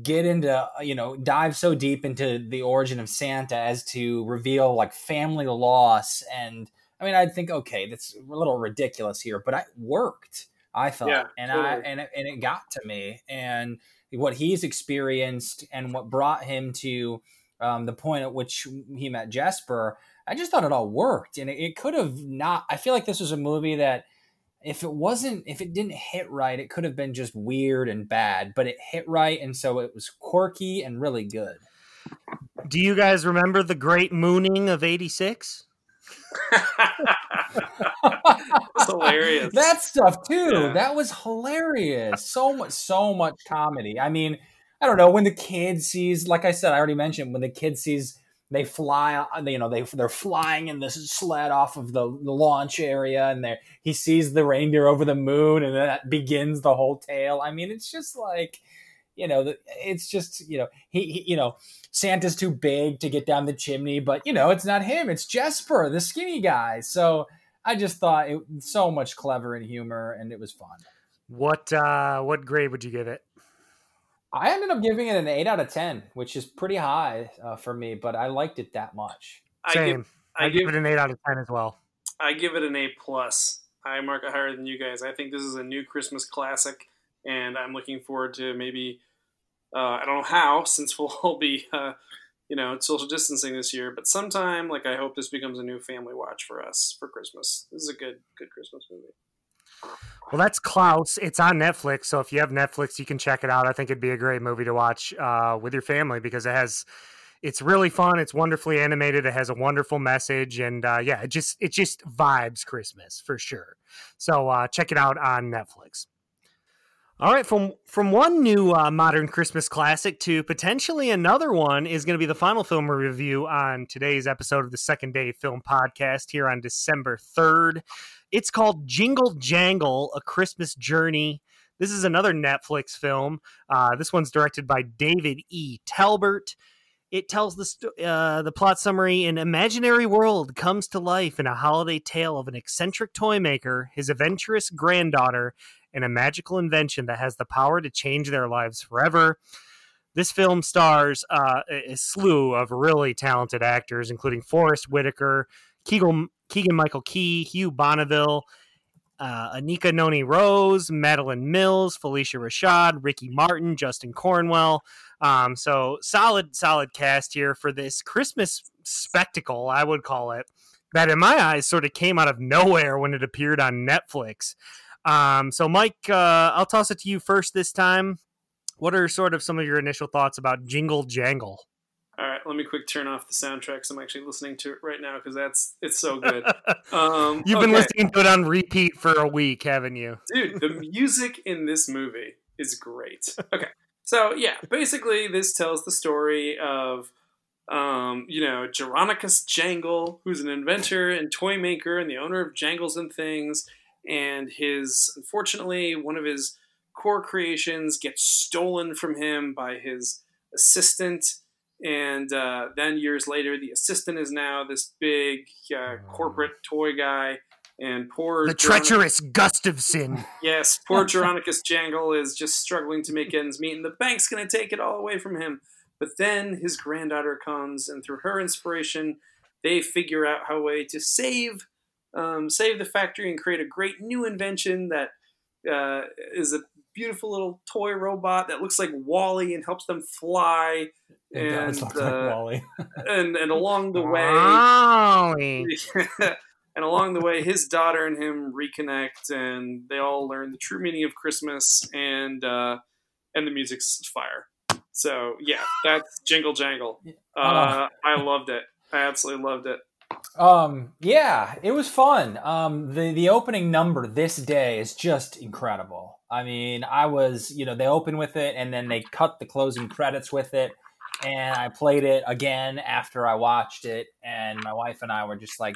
get into, you know, dive so deep into the origin of Santa as to reveal like family loss and I mean, I'd think, okay, that's a little ridiculous here, but it worked. I thought, yeah, and totally. I and it, and it got to me, and what he's experienced and what brought him to um, the point at which he met Jesper I just thought it all worked, and it, it could have not. I feel like this was a movie that if it wasn't if it didn't hit right it could have been just weird and bad but it hit right and so it was quirky and really good do you guys remember the great mooning of 86 was hilarious. that stuff too. Yeah. That was hilarious. So much, so much comedy. I mean, I don't know when the kid sees, like I said, I already mentioned when the kid sees they fly, uh, you know, they they're flying in this sled off of the, the launch area, and there he sees the reindeer over the moon, and that begins the whole tale. I mean, it's just like you know, it's just you know he, he, you know Santa's too big to get down the chimney, but you know it's not him, it's Jesper, the skinny guy. So I just thought it so much clever and humor, and it was fun. What uh, what grade would you give it? I ended up giving it an eight out of ten, which is pretty high uh, for me, but I liked it that much. Same. I give, I, I give, give it an eight out of ten as well. I give it an A plus. I mark it higher than you guys. I think this is a new Christmas classic, and I'm looking forward to maybe uh, I don't know how, (laughs) since we'll all be, uh, you know, social distancing this year. But sometime, like I hope this becomes a new family watch for us for Christmas. This is a good, good Christmas movie. Well, that's Klaus. It's on Netflix, so if you have Netflix, you can check it out. I think it'd be a great movie to watch uh, with your family because it has. It's really fun. It's wonderfully animated. It has a wonderful message, and uh, yeah, it just it just vibes Christmas for sure. So uh, check it out on Netflix. All right, from from one new uh, modern Christmas classic to potentially another one is going to be the final film review on today's episode of the Second Day Film Podcast here on December third. It's called Jingle Jangle: A Christmas Journey. This is another Netflix film. Uh, this one's directed by David E. Talbert. It tells the st- uh, the plot summary: An imaginary world comes to life in a holiday tale of an eccentric toy maker, his adventurous granddaughter, and a magical invention that has the power to change their lives forever. This film stars uh, a slew of really talented actors, including Forest Whitaker, Keegan, Keegan Michael Key, Hugh Bonneville, uh, Anika Noni Rose, Madalen Mills, Phylicia Rashad, Ricky Martin, Justin Cornwell. Um, so solid, solid cast here for this Christmas spectacle, I would call it, that in my eyes sort of came out of nowhere when it appeared on Netflix. Um, so, Mike, uh, I'll toss it to you first this time. What are sort of some of your initial thoughts about Jingle Jangle? All right, let me quick turn off the soundtrack. So I'm actually listening to it right now because that's it's so (laughs) good. Um, You've been listening to it on repeat for a week, haven't you? Dude, the (laughs) music in this movie is great. Okay, so yeah, basically this tells the story of um, you know, Jeronicus Jangle, who's an inventor and toy maker and the owner of Jangles and Things, and his unfortunately one of his core creations gets stolen from him by his assistant and uh, then years later the assistant is now this big uh, corporate toy guy and poor the treacherous Gustafson. Yes, poor Jeronicus Jangle is just struggling to make ends meet, and the bank's going to take it all away from him. But then his granddaughter comes, and through her inspiration, they figure out how way to save um, save the factory and create a great new invention that uh, is a beautiful little toy robot that looks like WALL-E and helps them fly. It and, uh, like WALL-E. (laughs) and and along the way, WALL-E. (laughs) and along the way, his daughter and him reconnect, and they all learn the true meaning of Christmas, and uh, and the music's fire. So yeah, that's Jingle Jangle. Uh, I loved it. I absolutely loved it. Um, yeah, it was fun. Um, the the opening number this day is just incredible. I mean, I was, you know, they open with it and then they cut the closing credits with it, and I played it again after I watched it, and my wife and I were just like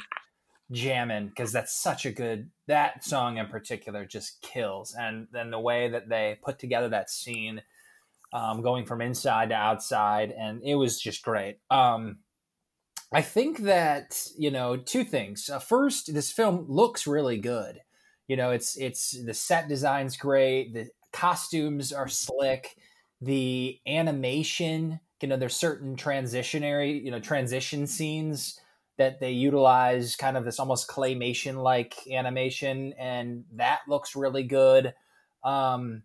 jamming because that's such a good that song in particular just kills, and then the way that they put together that scene, um, going from inside to outside, and it was just great. Um I think that you know two things. Uh, first, this film looks really good. You know, it's it's the set design's great. The costumes are slick. The animation, you know, there's certain transitionary, you know, transition scenes that they utilize kind of this almost claymation like animation, and that looks really good. Um,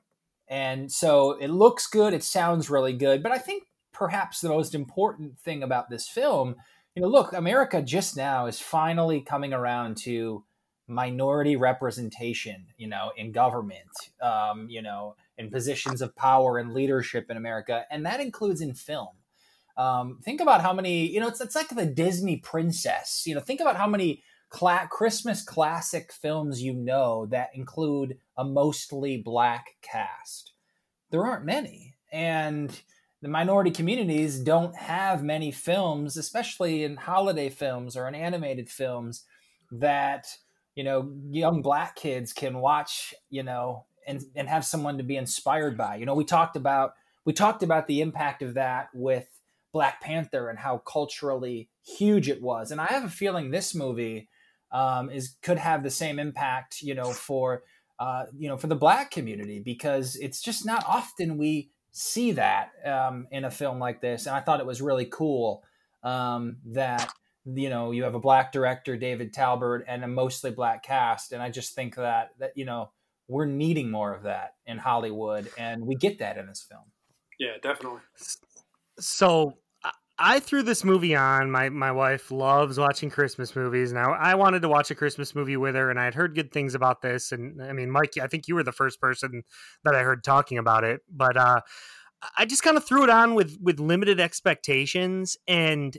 and so it looks good. It sounds really good. But I think perhaps the most important thing about this film you know, look, America just now is finally coming around to minority representation, you know, in government, um, you know, in positions of power and leadership in America, and that includes in film. Um, think about how many, you know, it's, it's like the Disney princess. You know, think about how many cla- Christmas classic films you know that include a mostly black cast. There aren't many, and the minority communities don't have many films, especially in holiday films or in animated films, that you know young black kids can watch. You know, and and have someone to be inspired by. You know, we talked about we talked about the impact of that with Black Panther and how culturally huge it was, and I have a feeling this movie um, is could have the same impact. You know, for uh, you know for the black community because it's just not often we see that um, in a film like this, and I thought it was really cool um, that you know you have a black director, David Talbert, and a mostly black cast, and I just think that that you know we're needing more of that in Hollywood, and we get that in this film. Yeah, definitely. So I threw this movie on. My my wife loves watching Christmas movies. Now I wanted to watch a Christmas movie with her, and I had heard good things about this. And I mean, Mike, I think you were the first person that I heard talking about it. But uh, I just kind of threw it on with with limited expectations, and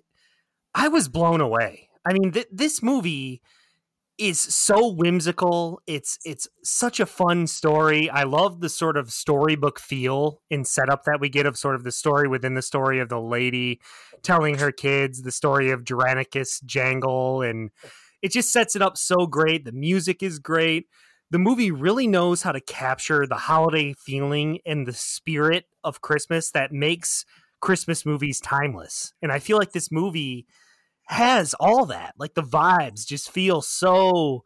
I was blown away. I mean, th- this movie is so whimsical. It's it's such a fun story. I love the sort of storybook feel and setup that we get of sort of the story within the story of the lady telling her kids the story of Jeronicus Jangle and it just sets it up so great. The music is great. The movie really knows how to capture the holiday feeling and the spirit of Christmas that makes Christmas movies timeless. And I feel like this movie has all that. Like the vibes just feel so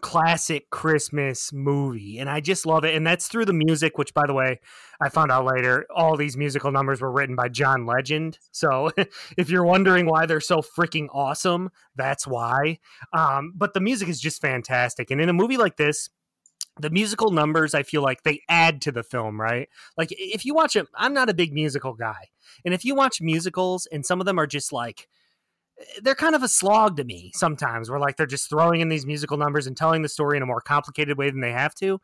classic Christmas movie. And I just love it. And that's through the music, which, by the way, I found out later, all these musical numbers were written by John Legend. So (laughs) if you're wondering why they're so freaking awesome, that's why. Um, but the music is just fantastic. And in a movie like this, the musical numbers, I feel like they add to the film, right? Like if you watch it, I'm not a big musical guy. And if you watch musicals and some of them are just like, eh, they're kind of a slog to me sometimes where like they're just throwing in these musical numbers and telling the story in a more complicated way than they have to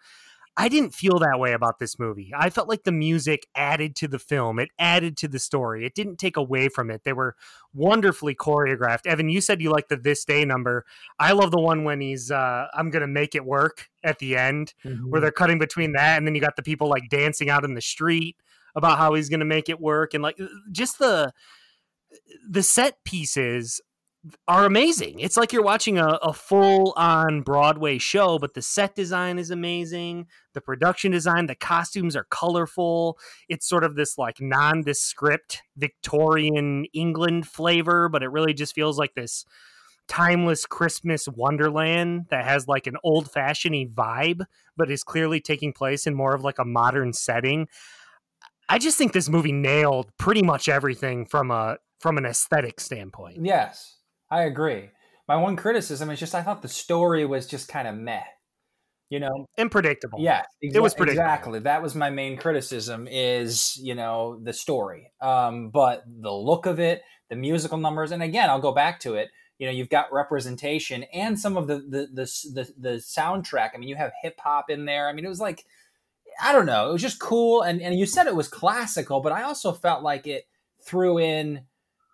i didn't feel that way about this movie. I felt like the music added to the film. It added to the story. It didn't take away from it. They were wonderfully choreographed. Evan you said you like the this day number. I love the one when he's uh, i'm gonna make it work at the end mm-hmm. where they're cutting between that and then you got the people like dancing out in the street about how he's gonna make it work and like just the the set pieces are amazing. It's like you're watching a, a full on Broadway show, but the set design is amazing. The production design, the costumes are colorful. It's sort of this like nondescript Victorian England flavor, but it really just feels like this timeless Christmas wonderland that has like an old fashioned vibe, but is clearly taking place in more of like a modern setting. I just think this movie nailed pretty much everything from a from an aesthetic standpoint. Yes, I agree. My one criticism is just I thought the story was just kind of meh. You know, unpredictable. Yeah, exa- it was predictable. Exactly. That was my main criticism is, you know, the story. Um, but the look of it, the musical numbers, and again, I'll go back to it. You know, you've got representation and some of the the the the, the soundtrack. I mean, you have hip hop in there. I mean, it was like I don't know, it was just cool and and you said it was classical, but I also felt like it threw in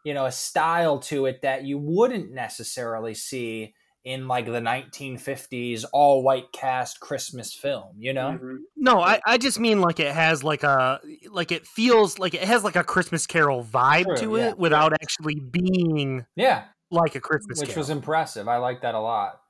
you know a style to it that you wouldn't necessarily see in like the 1950s all white cast christmas film you know mm-hmm. no I, I just mean like it has like a like it feels like it has like a christmas carol vibe True, to it without yeah. actually being yeah like a christmas which carol. was impressive i like that a lot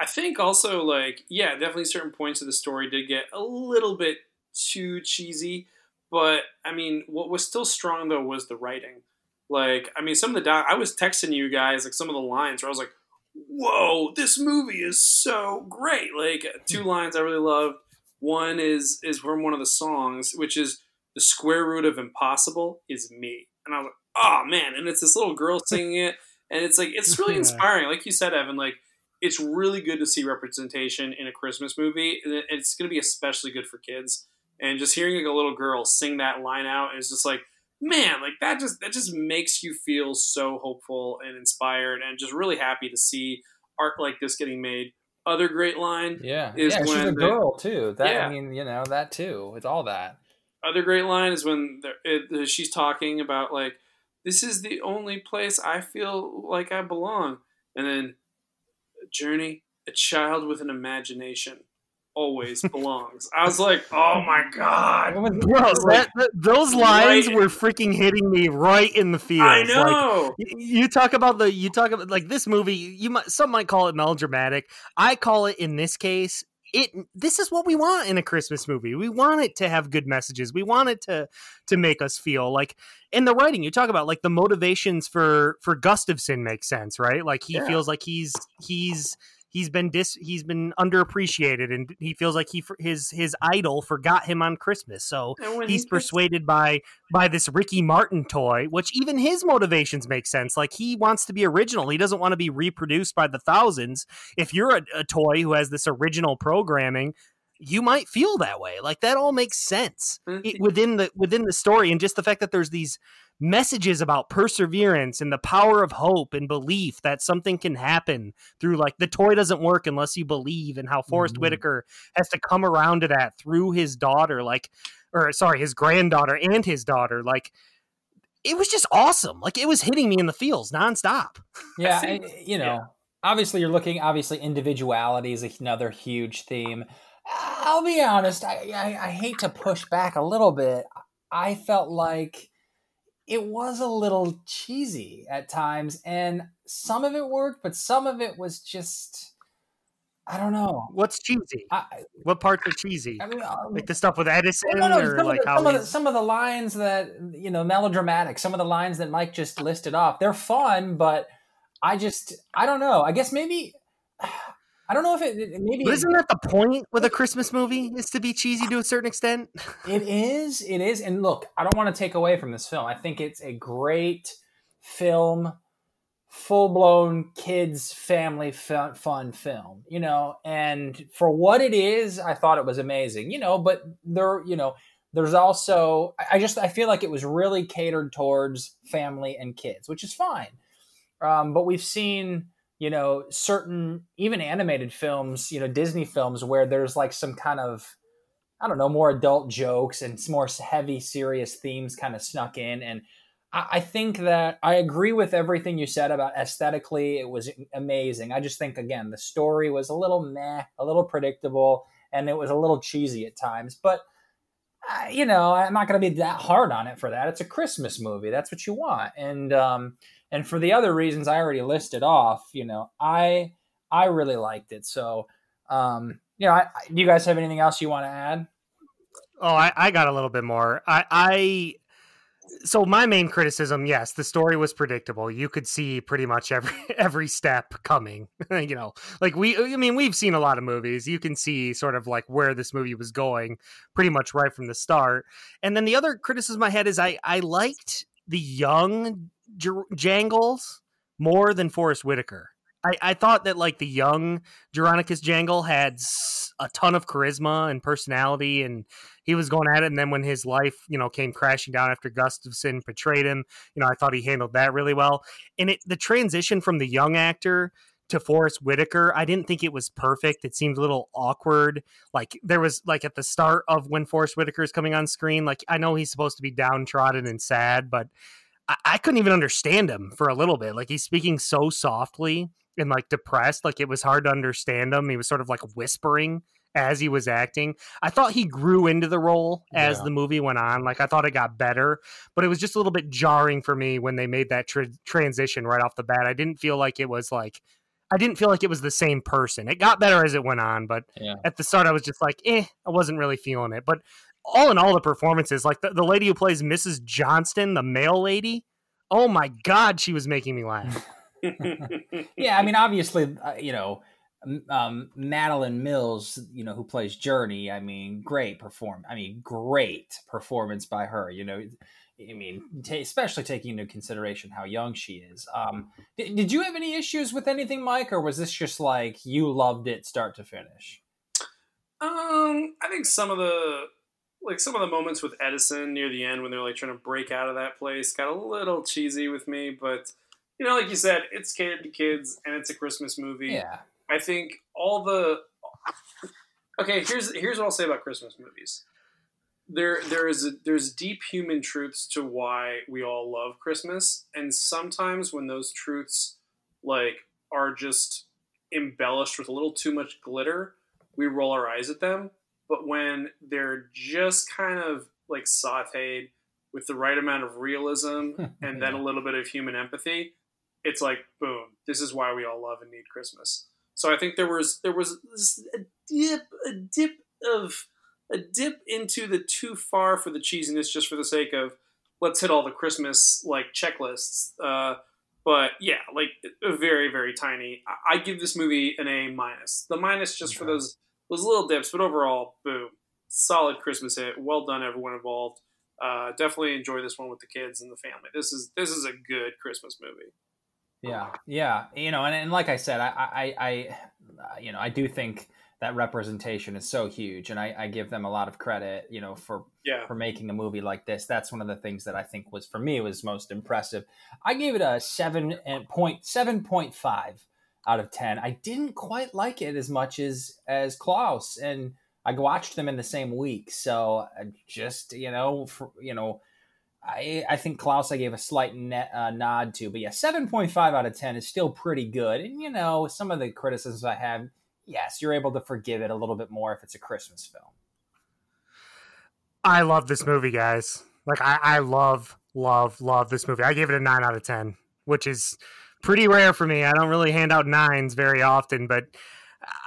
i think also like yeah definitely certain points of the story did get a little bit too cheesy but i mean what was still strong though was the writing like, I mean, some of the di- I was texting you guys like some of the lines where I was like, "Whoa, this movie is so great!" Like two lines I really loved. One is is from one of the songs, which is the square root of impossible is me, and I was like, "Oh man!" And it's this little girl (laughs) singing it, and it's like it's really inspiring. Like you said, Evan, like it's really good to see representation in a Christmas movie. And it's going to be especially good for kids. And just hearing like a little girl sing that line out is just like man, like that just that just makes you feel so hopeful and inspired, and just really happy to see art like this getting made. Other great line, yeah, is yeah, she's a the- girl too. That Yeah. I mean, you know, that too. It's all that. other great line is when they're- it, she's talking about like this is the only place I feel like I belong, and then Journey, a child with an imagination, always belongs. I was like, oh my god, Bro, Like, that, that- those lines right- were freaking hitting me right in the feels. I know. y- you talk about the you talk about like this movie. You might some might call it melodramatic. I call it in this case. It this is what we want in a Christmas movie. We want it to have good messages. We want it to to make us feel like in the writing you talk about like the motivations for for Gustafson make sense, right? Like he Yeah. feels like he's he's he's been dis he's been underappreciated and he feels like he his his idol forgot him on Christmas. So he's he persuaded by by this Ricky Martin toy, which even his motivations make sense. Like he wants to be original. He doesn't want to be reproduced by the thousands. If you're a, a toy who has this original programming, you might feel that way. Like that all makes sense it, within the within the story, and just the fact that there's these messages about perseverance and the power of hope and belief that something can happen through like the toy doesn't work unless you believe and how Forest Mhm. Whitaker has to come around to that through his daughter like or sorry his granddaughter and his daughter like it was just awesome like it was hitting me in the feels nonstop (laughs) Yeah, and, you know, yeah. obviously you're looking. Obviously, individuality is another huge theme. I'll be honest. I, I I hate to push back a little bit. I felt like it was a little cheesy at times, and some of it worked, but some of it was just I don't know. what's cheesy? I, what parts are cheesy? I mean, um, like the stuff with Edison no, no, or some, like of the, how some, of the, some of the lines that you know melodramatic some of the lines that mike just listed off they're fun but i just i don't know. I guess maybe i don't know if it maybe But isn't that the point with a Christmas movie? Is to be cheesy to a certain extent? it is it is and look i don't want to take away from this film i think it's a great film full-blown kids family fun, fun film you know and for what it is i thought it was amazing you know but there you know there's also I- i just i feel like it was really catered towards family and kids which is fine um, but we've seen you know certain even animated films you know disney films where there's like some kind of I don't know, more adult jokes and some more heavy, serious themes kind of snuck in. And I, I think that I agree with everything you said about aesthetically. It was amazing. I just think, again, the story was a little meh, a little predictable, and it was a little cheesy at times. But, uh, you know, I'm not going to be that hard on it for that. It's a Christmas movie. That's what you want. And, um, and for the other reasons I already listed off, you know, I, I really liked it. So, um, you know, I, do you guys have anything else you want to add? Oh, I, I got a little bit more. I, I so my main criticism, yes, the story was predictable. You could see pretty much every (laughs) every step coming. (laughs) you know, like we, I mean, we've seen a lot of movies. You can see sort of like where this movie was going, pretty much right from the start. And then the other criticism I had is I I liked the young J- Jangles more than Forest Whitaker. I, I thought that like the young Jeronicus Jangle had a ton of charisma and personality, and he was going at it. And then when his life, you know, came crashing down after Gustafson portrayed him, you know, I thought he handled that really well. And it the transition from the young actor to Forest Whitaker, I didn't think it was perfect. It seemed a little awkward. Like there was like at the start of when Forest Whitaker is coming on screen, like I know he's supposed to be downtrodden and sad, but I, I couldn't even understand him for a little bit. Like he's speaking so softly and like depressed, like it was hard to understand him. He was sort of like whispering as he was acting. I thought he grew into the role as Yeah. the movie went on. Like I thought it got better, but it was just a little bit jarring for me when they made that tra- transition right off the bat. I didn't feel like it was like I didn't feel like it was the same person. It got better as it went on, but Yeah. at the start I was just like, eh, I wasn't really feeling it. But all in all, the performances, like the, the lady who plays Mrs. Johnston, the mail lady, oh my god, she was making me laugh. (laughs) yeah, I mean, obviously, uh, you know, um, Madalen Mills, you know, who plays Journey. I mean, great perform. I mean, great performance by her. You know, I mean, ta especially taking into consideration how young she is. Um, did, did you have any issues with anything, Mike, or was this just like you loved it start to finish? Um, I think some of the like some of the moments with Edison near the end when they're like trying to break out of that place got a little cheesy with me, but you know, like you said, it's catered to kids and it's a Christmas movie. Yeah. I think all the okay. Here's here's what I'll say about Christmas movies. There there is a, there's deep human truths to why we all love Christmas, and sometimes when those truths like are just embellished with a little too much glitter, we roll our eyes at them. But when they're just kind of like sautéed with the right amount of realism (laughs) and then a little bit of human empathy, it's like boom. This is why we all love and need Christmas. So I think there was there was a dip a dip of a dip into the too far for the cheesiness just for the sake of let's hit all the Christmas like checklists. Uh, but yeah, like very very tiny. I, I give this movie an A minus. The minus just okay. for those those little dips, but overall, boom, solid Christmas hit. Well done, everyone involved. Uh, definitely enjoy this one with the kids and the family. This is this is a good Christmas movie. Yeah, yeah, you know, and, and like I said, I, I, I, you know, I do think that representation is so huge, and I, I give them a lot of credit, you know, for yeah. for making a movie like this. That's one of the things that I think was for me was most impressive. I gave it a seven and point seven point five out of ten. I didn't quite like it as much as as Klaus, and I watched them in the same week, so just you know, for, you know I, I think Klaus I gave a slight net, uh, nod to, but yeah, seven point five out of ten is still pretty good. And you know, some of the criticisms I have, yes, you're able to forgive it a little bit more if it's a Christmas film. I love this movie, guys. Like I, I love, love, love this movie. I gave it a nine out of ten, which is pretty rare for me. I don't really hand out nines very often, but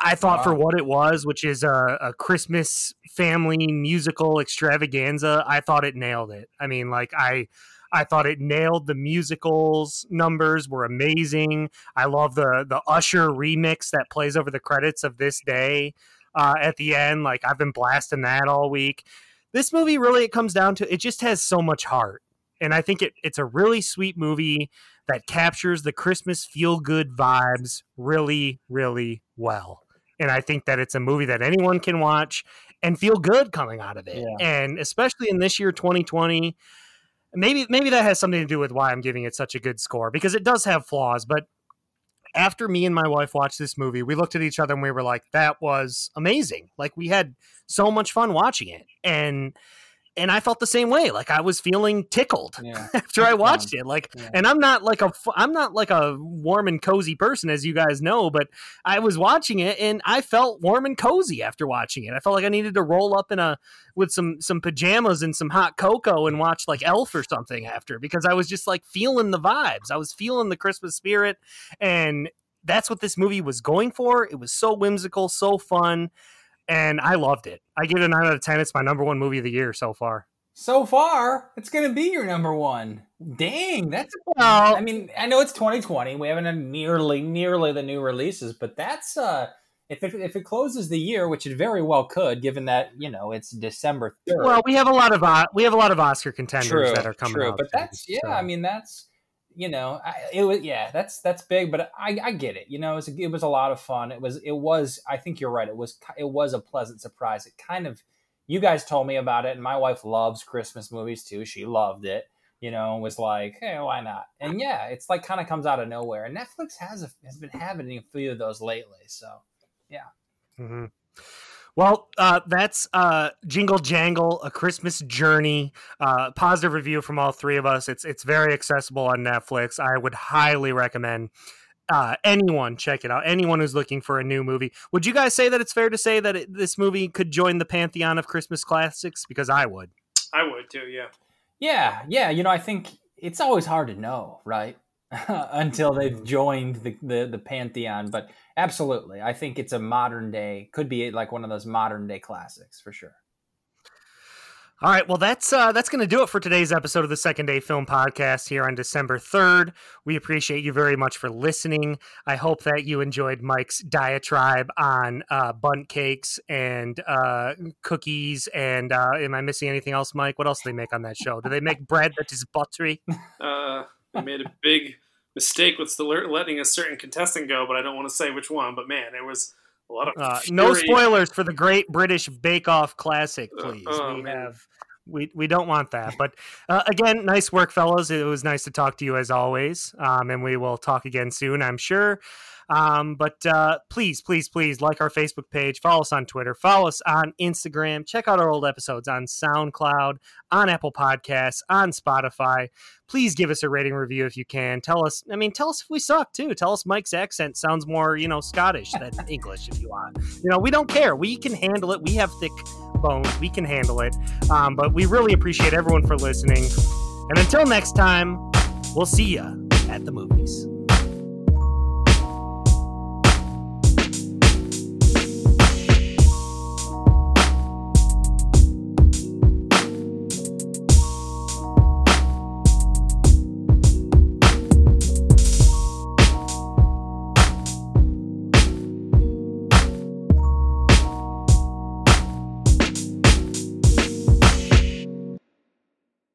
I thought wow. for what it was, which is a, a, Christmas family musical extravaganza, I thought it nailed it. I mean, like I, I thought it nailed the musicals. Numbers were amazing. I love the the Usher remix that plays over the credits of this day uh, at the end. Like I've been blasting that all week. This movie really it comes down to it just has so much heart, and I think it it's a really sweet movie that captures the Christmas feel good vibes really, really well. And I think that it's a movie that anyone can watch and feel good coming out of it. Yeah. And especially in this year, 2020, maybe maybe that has something to do with why I'm giving it such a good score because it does have flaws. But after me and my wife watched this movie, we looked at each other and we were like, "That was amazing! Like we had so much fun watching it." And and I felt the same way. Like I was feeling tickled yeah. (laughs) after I watched it. Like, yeah. and I'm not like a I'm not like a warm and cozy person, as you guys know, but I was watching it and I felt warm and cozy after watching it. I felt like I needed to roll up in a with some some pajamas and some hot cocoa and watch like Elf or something after because I was just like feeling the vibes. I was feeling the Christmas spirit, and that's what this movie was going for. It was so whimsical, so fun and I loved it. I give it a nine out of ten. It's my number one movie of the year so far. So far, it's going to be your number one. Dang, that's well. I mean, I know it's 2020. We haven't had nearly nearly the new releases, but that's uh, if it, if it closes the year, which it very well could, given that you know it's December 3rd. Well, we have a lot of uh, we have a lot of Oscar contenders true, that are coming true, out. But that's yeah. So. I mean, that's you know, I, it was yeah, that's that's big, but I, I get it. You know, it was, a, it was a lot of fun. It was it was I think you're right. It was it was a pleasant surprise. It kind of you guys told me about it, and my wife loves Christmas movies too. She loved it. You know, was like, hey, why not? And yeah, it's like kind of comes out of nowhere. And Netflix has a, has been having a few of those lately. So yeah. Mm-hmm. Well, uh, that's uh, Jingle Jangle, A Christmas Journey. Uh, positive review from all three of us. It's it's very accessible on Netflix. I would highly recommend uh, anyone check it out. Anyone who's looking for a new movie. Would you guys say that it's fair to say that it, this movie could join the pantheon of Christmas classics? Because I would. I would too. Yeah. Yeah, yeah. You know, I think it's always hard to know, right? (laughs) Until they've joined the, the the pantheon, but Absolutely. I think it's a modern day, could be like one of those modern day classics for sure. All right, well that's uh, that's going to do it for today's episode of the Second Day Film Podcast here on December third. We appreciate you very much for listening. I hope that you enjoyed Mike's diatribe on uh, Bundt cakes and uh, cookies. And uh, am I missing anything else, Mike? What else do they make on that show? Do they make bread that is buttery? (laughs) Uh, they made a big mistake with letting a certain contestant go, but I don't want to say which one. But man, it was a lot of Uh, no spoilers for the Great British Bake Off Classic, Uh, please. oh, we man. have we we don't want that. But uh, again, nice work, fellows. It was nice to talk to you as always, um, and we will talk again soon, I'm sure. Um, but uh, please, please, please like our Facebook page, follow us on Twitter, follow us on Instagram, check out our old episodes on SoundCloud, on Apple Podcasts, on Spotify. Please give us a rating review if you can. Tell us, I mean, tell us if we suck too. Tell us Mike's accent sounds more, you know, Scottish than (laughs) English if you want. You know, we don't care. We can handle it. We have thick bones. We can handle it. Um, but we really appreciate everyone for listening. And until next time, we'll see you at the movies.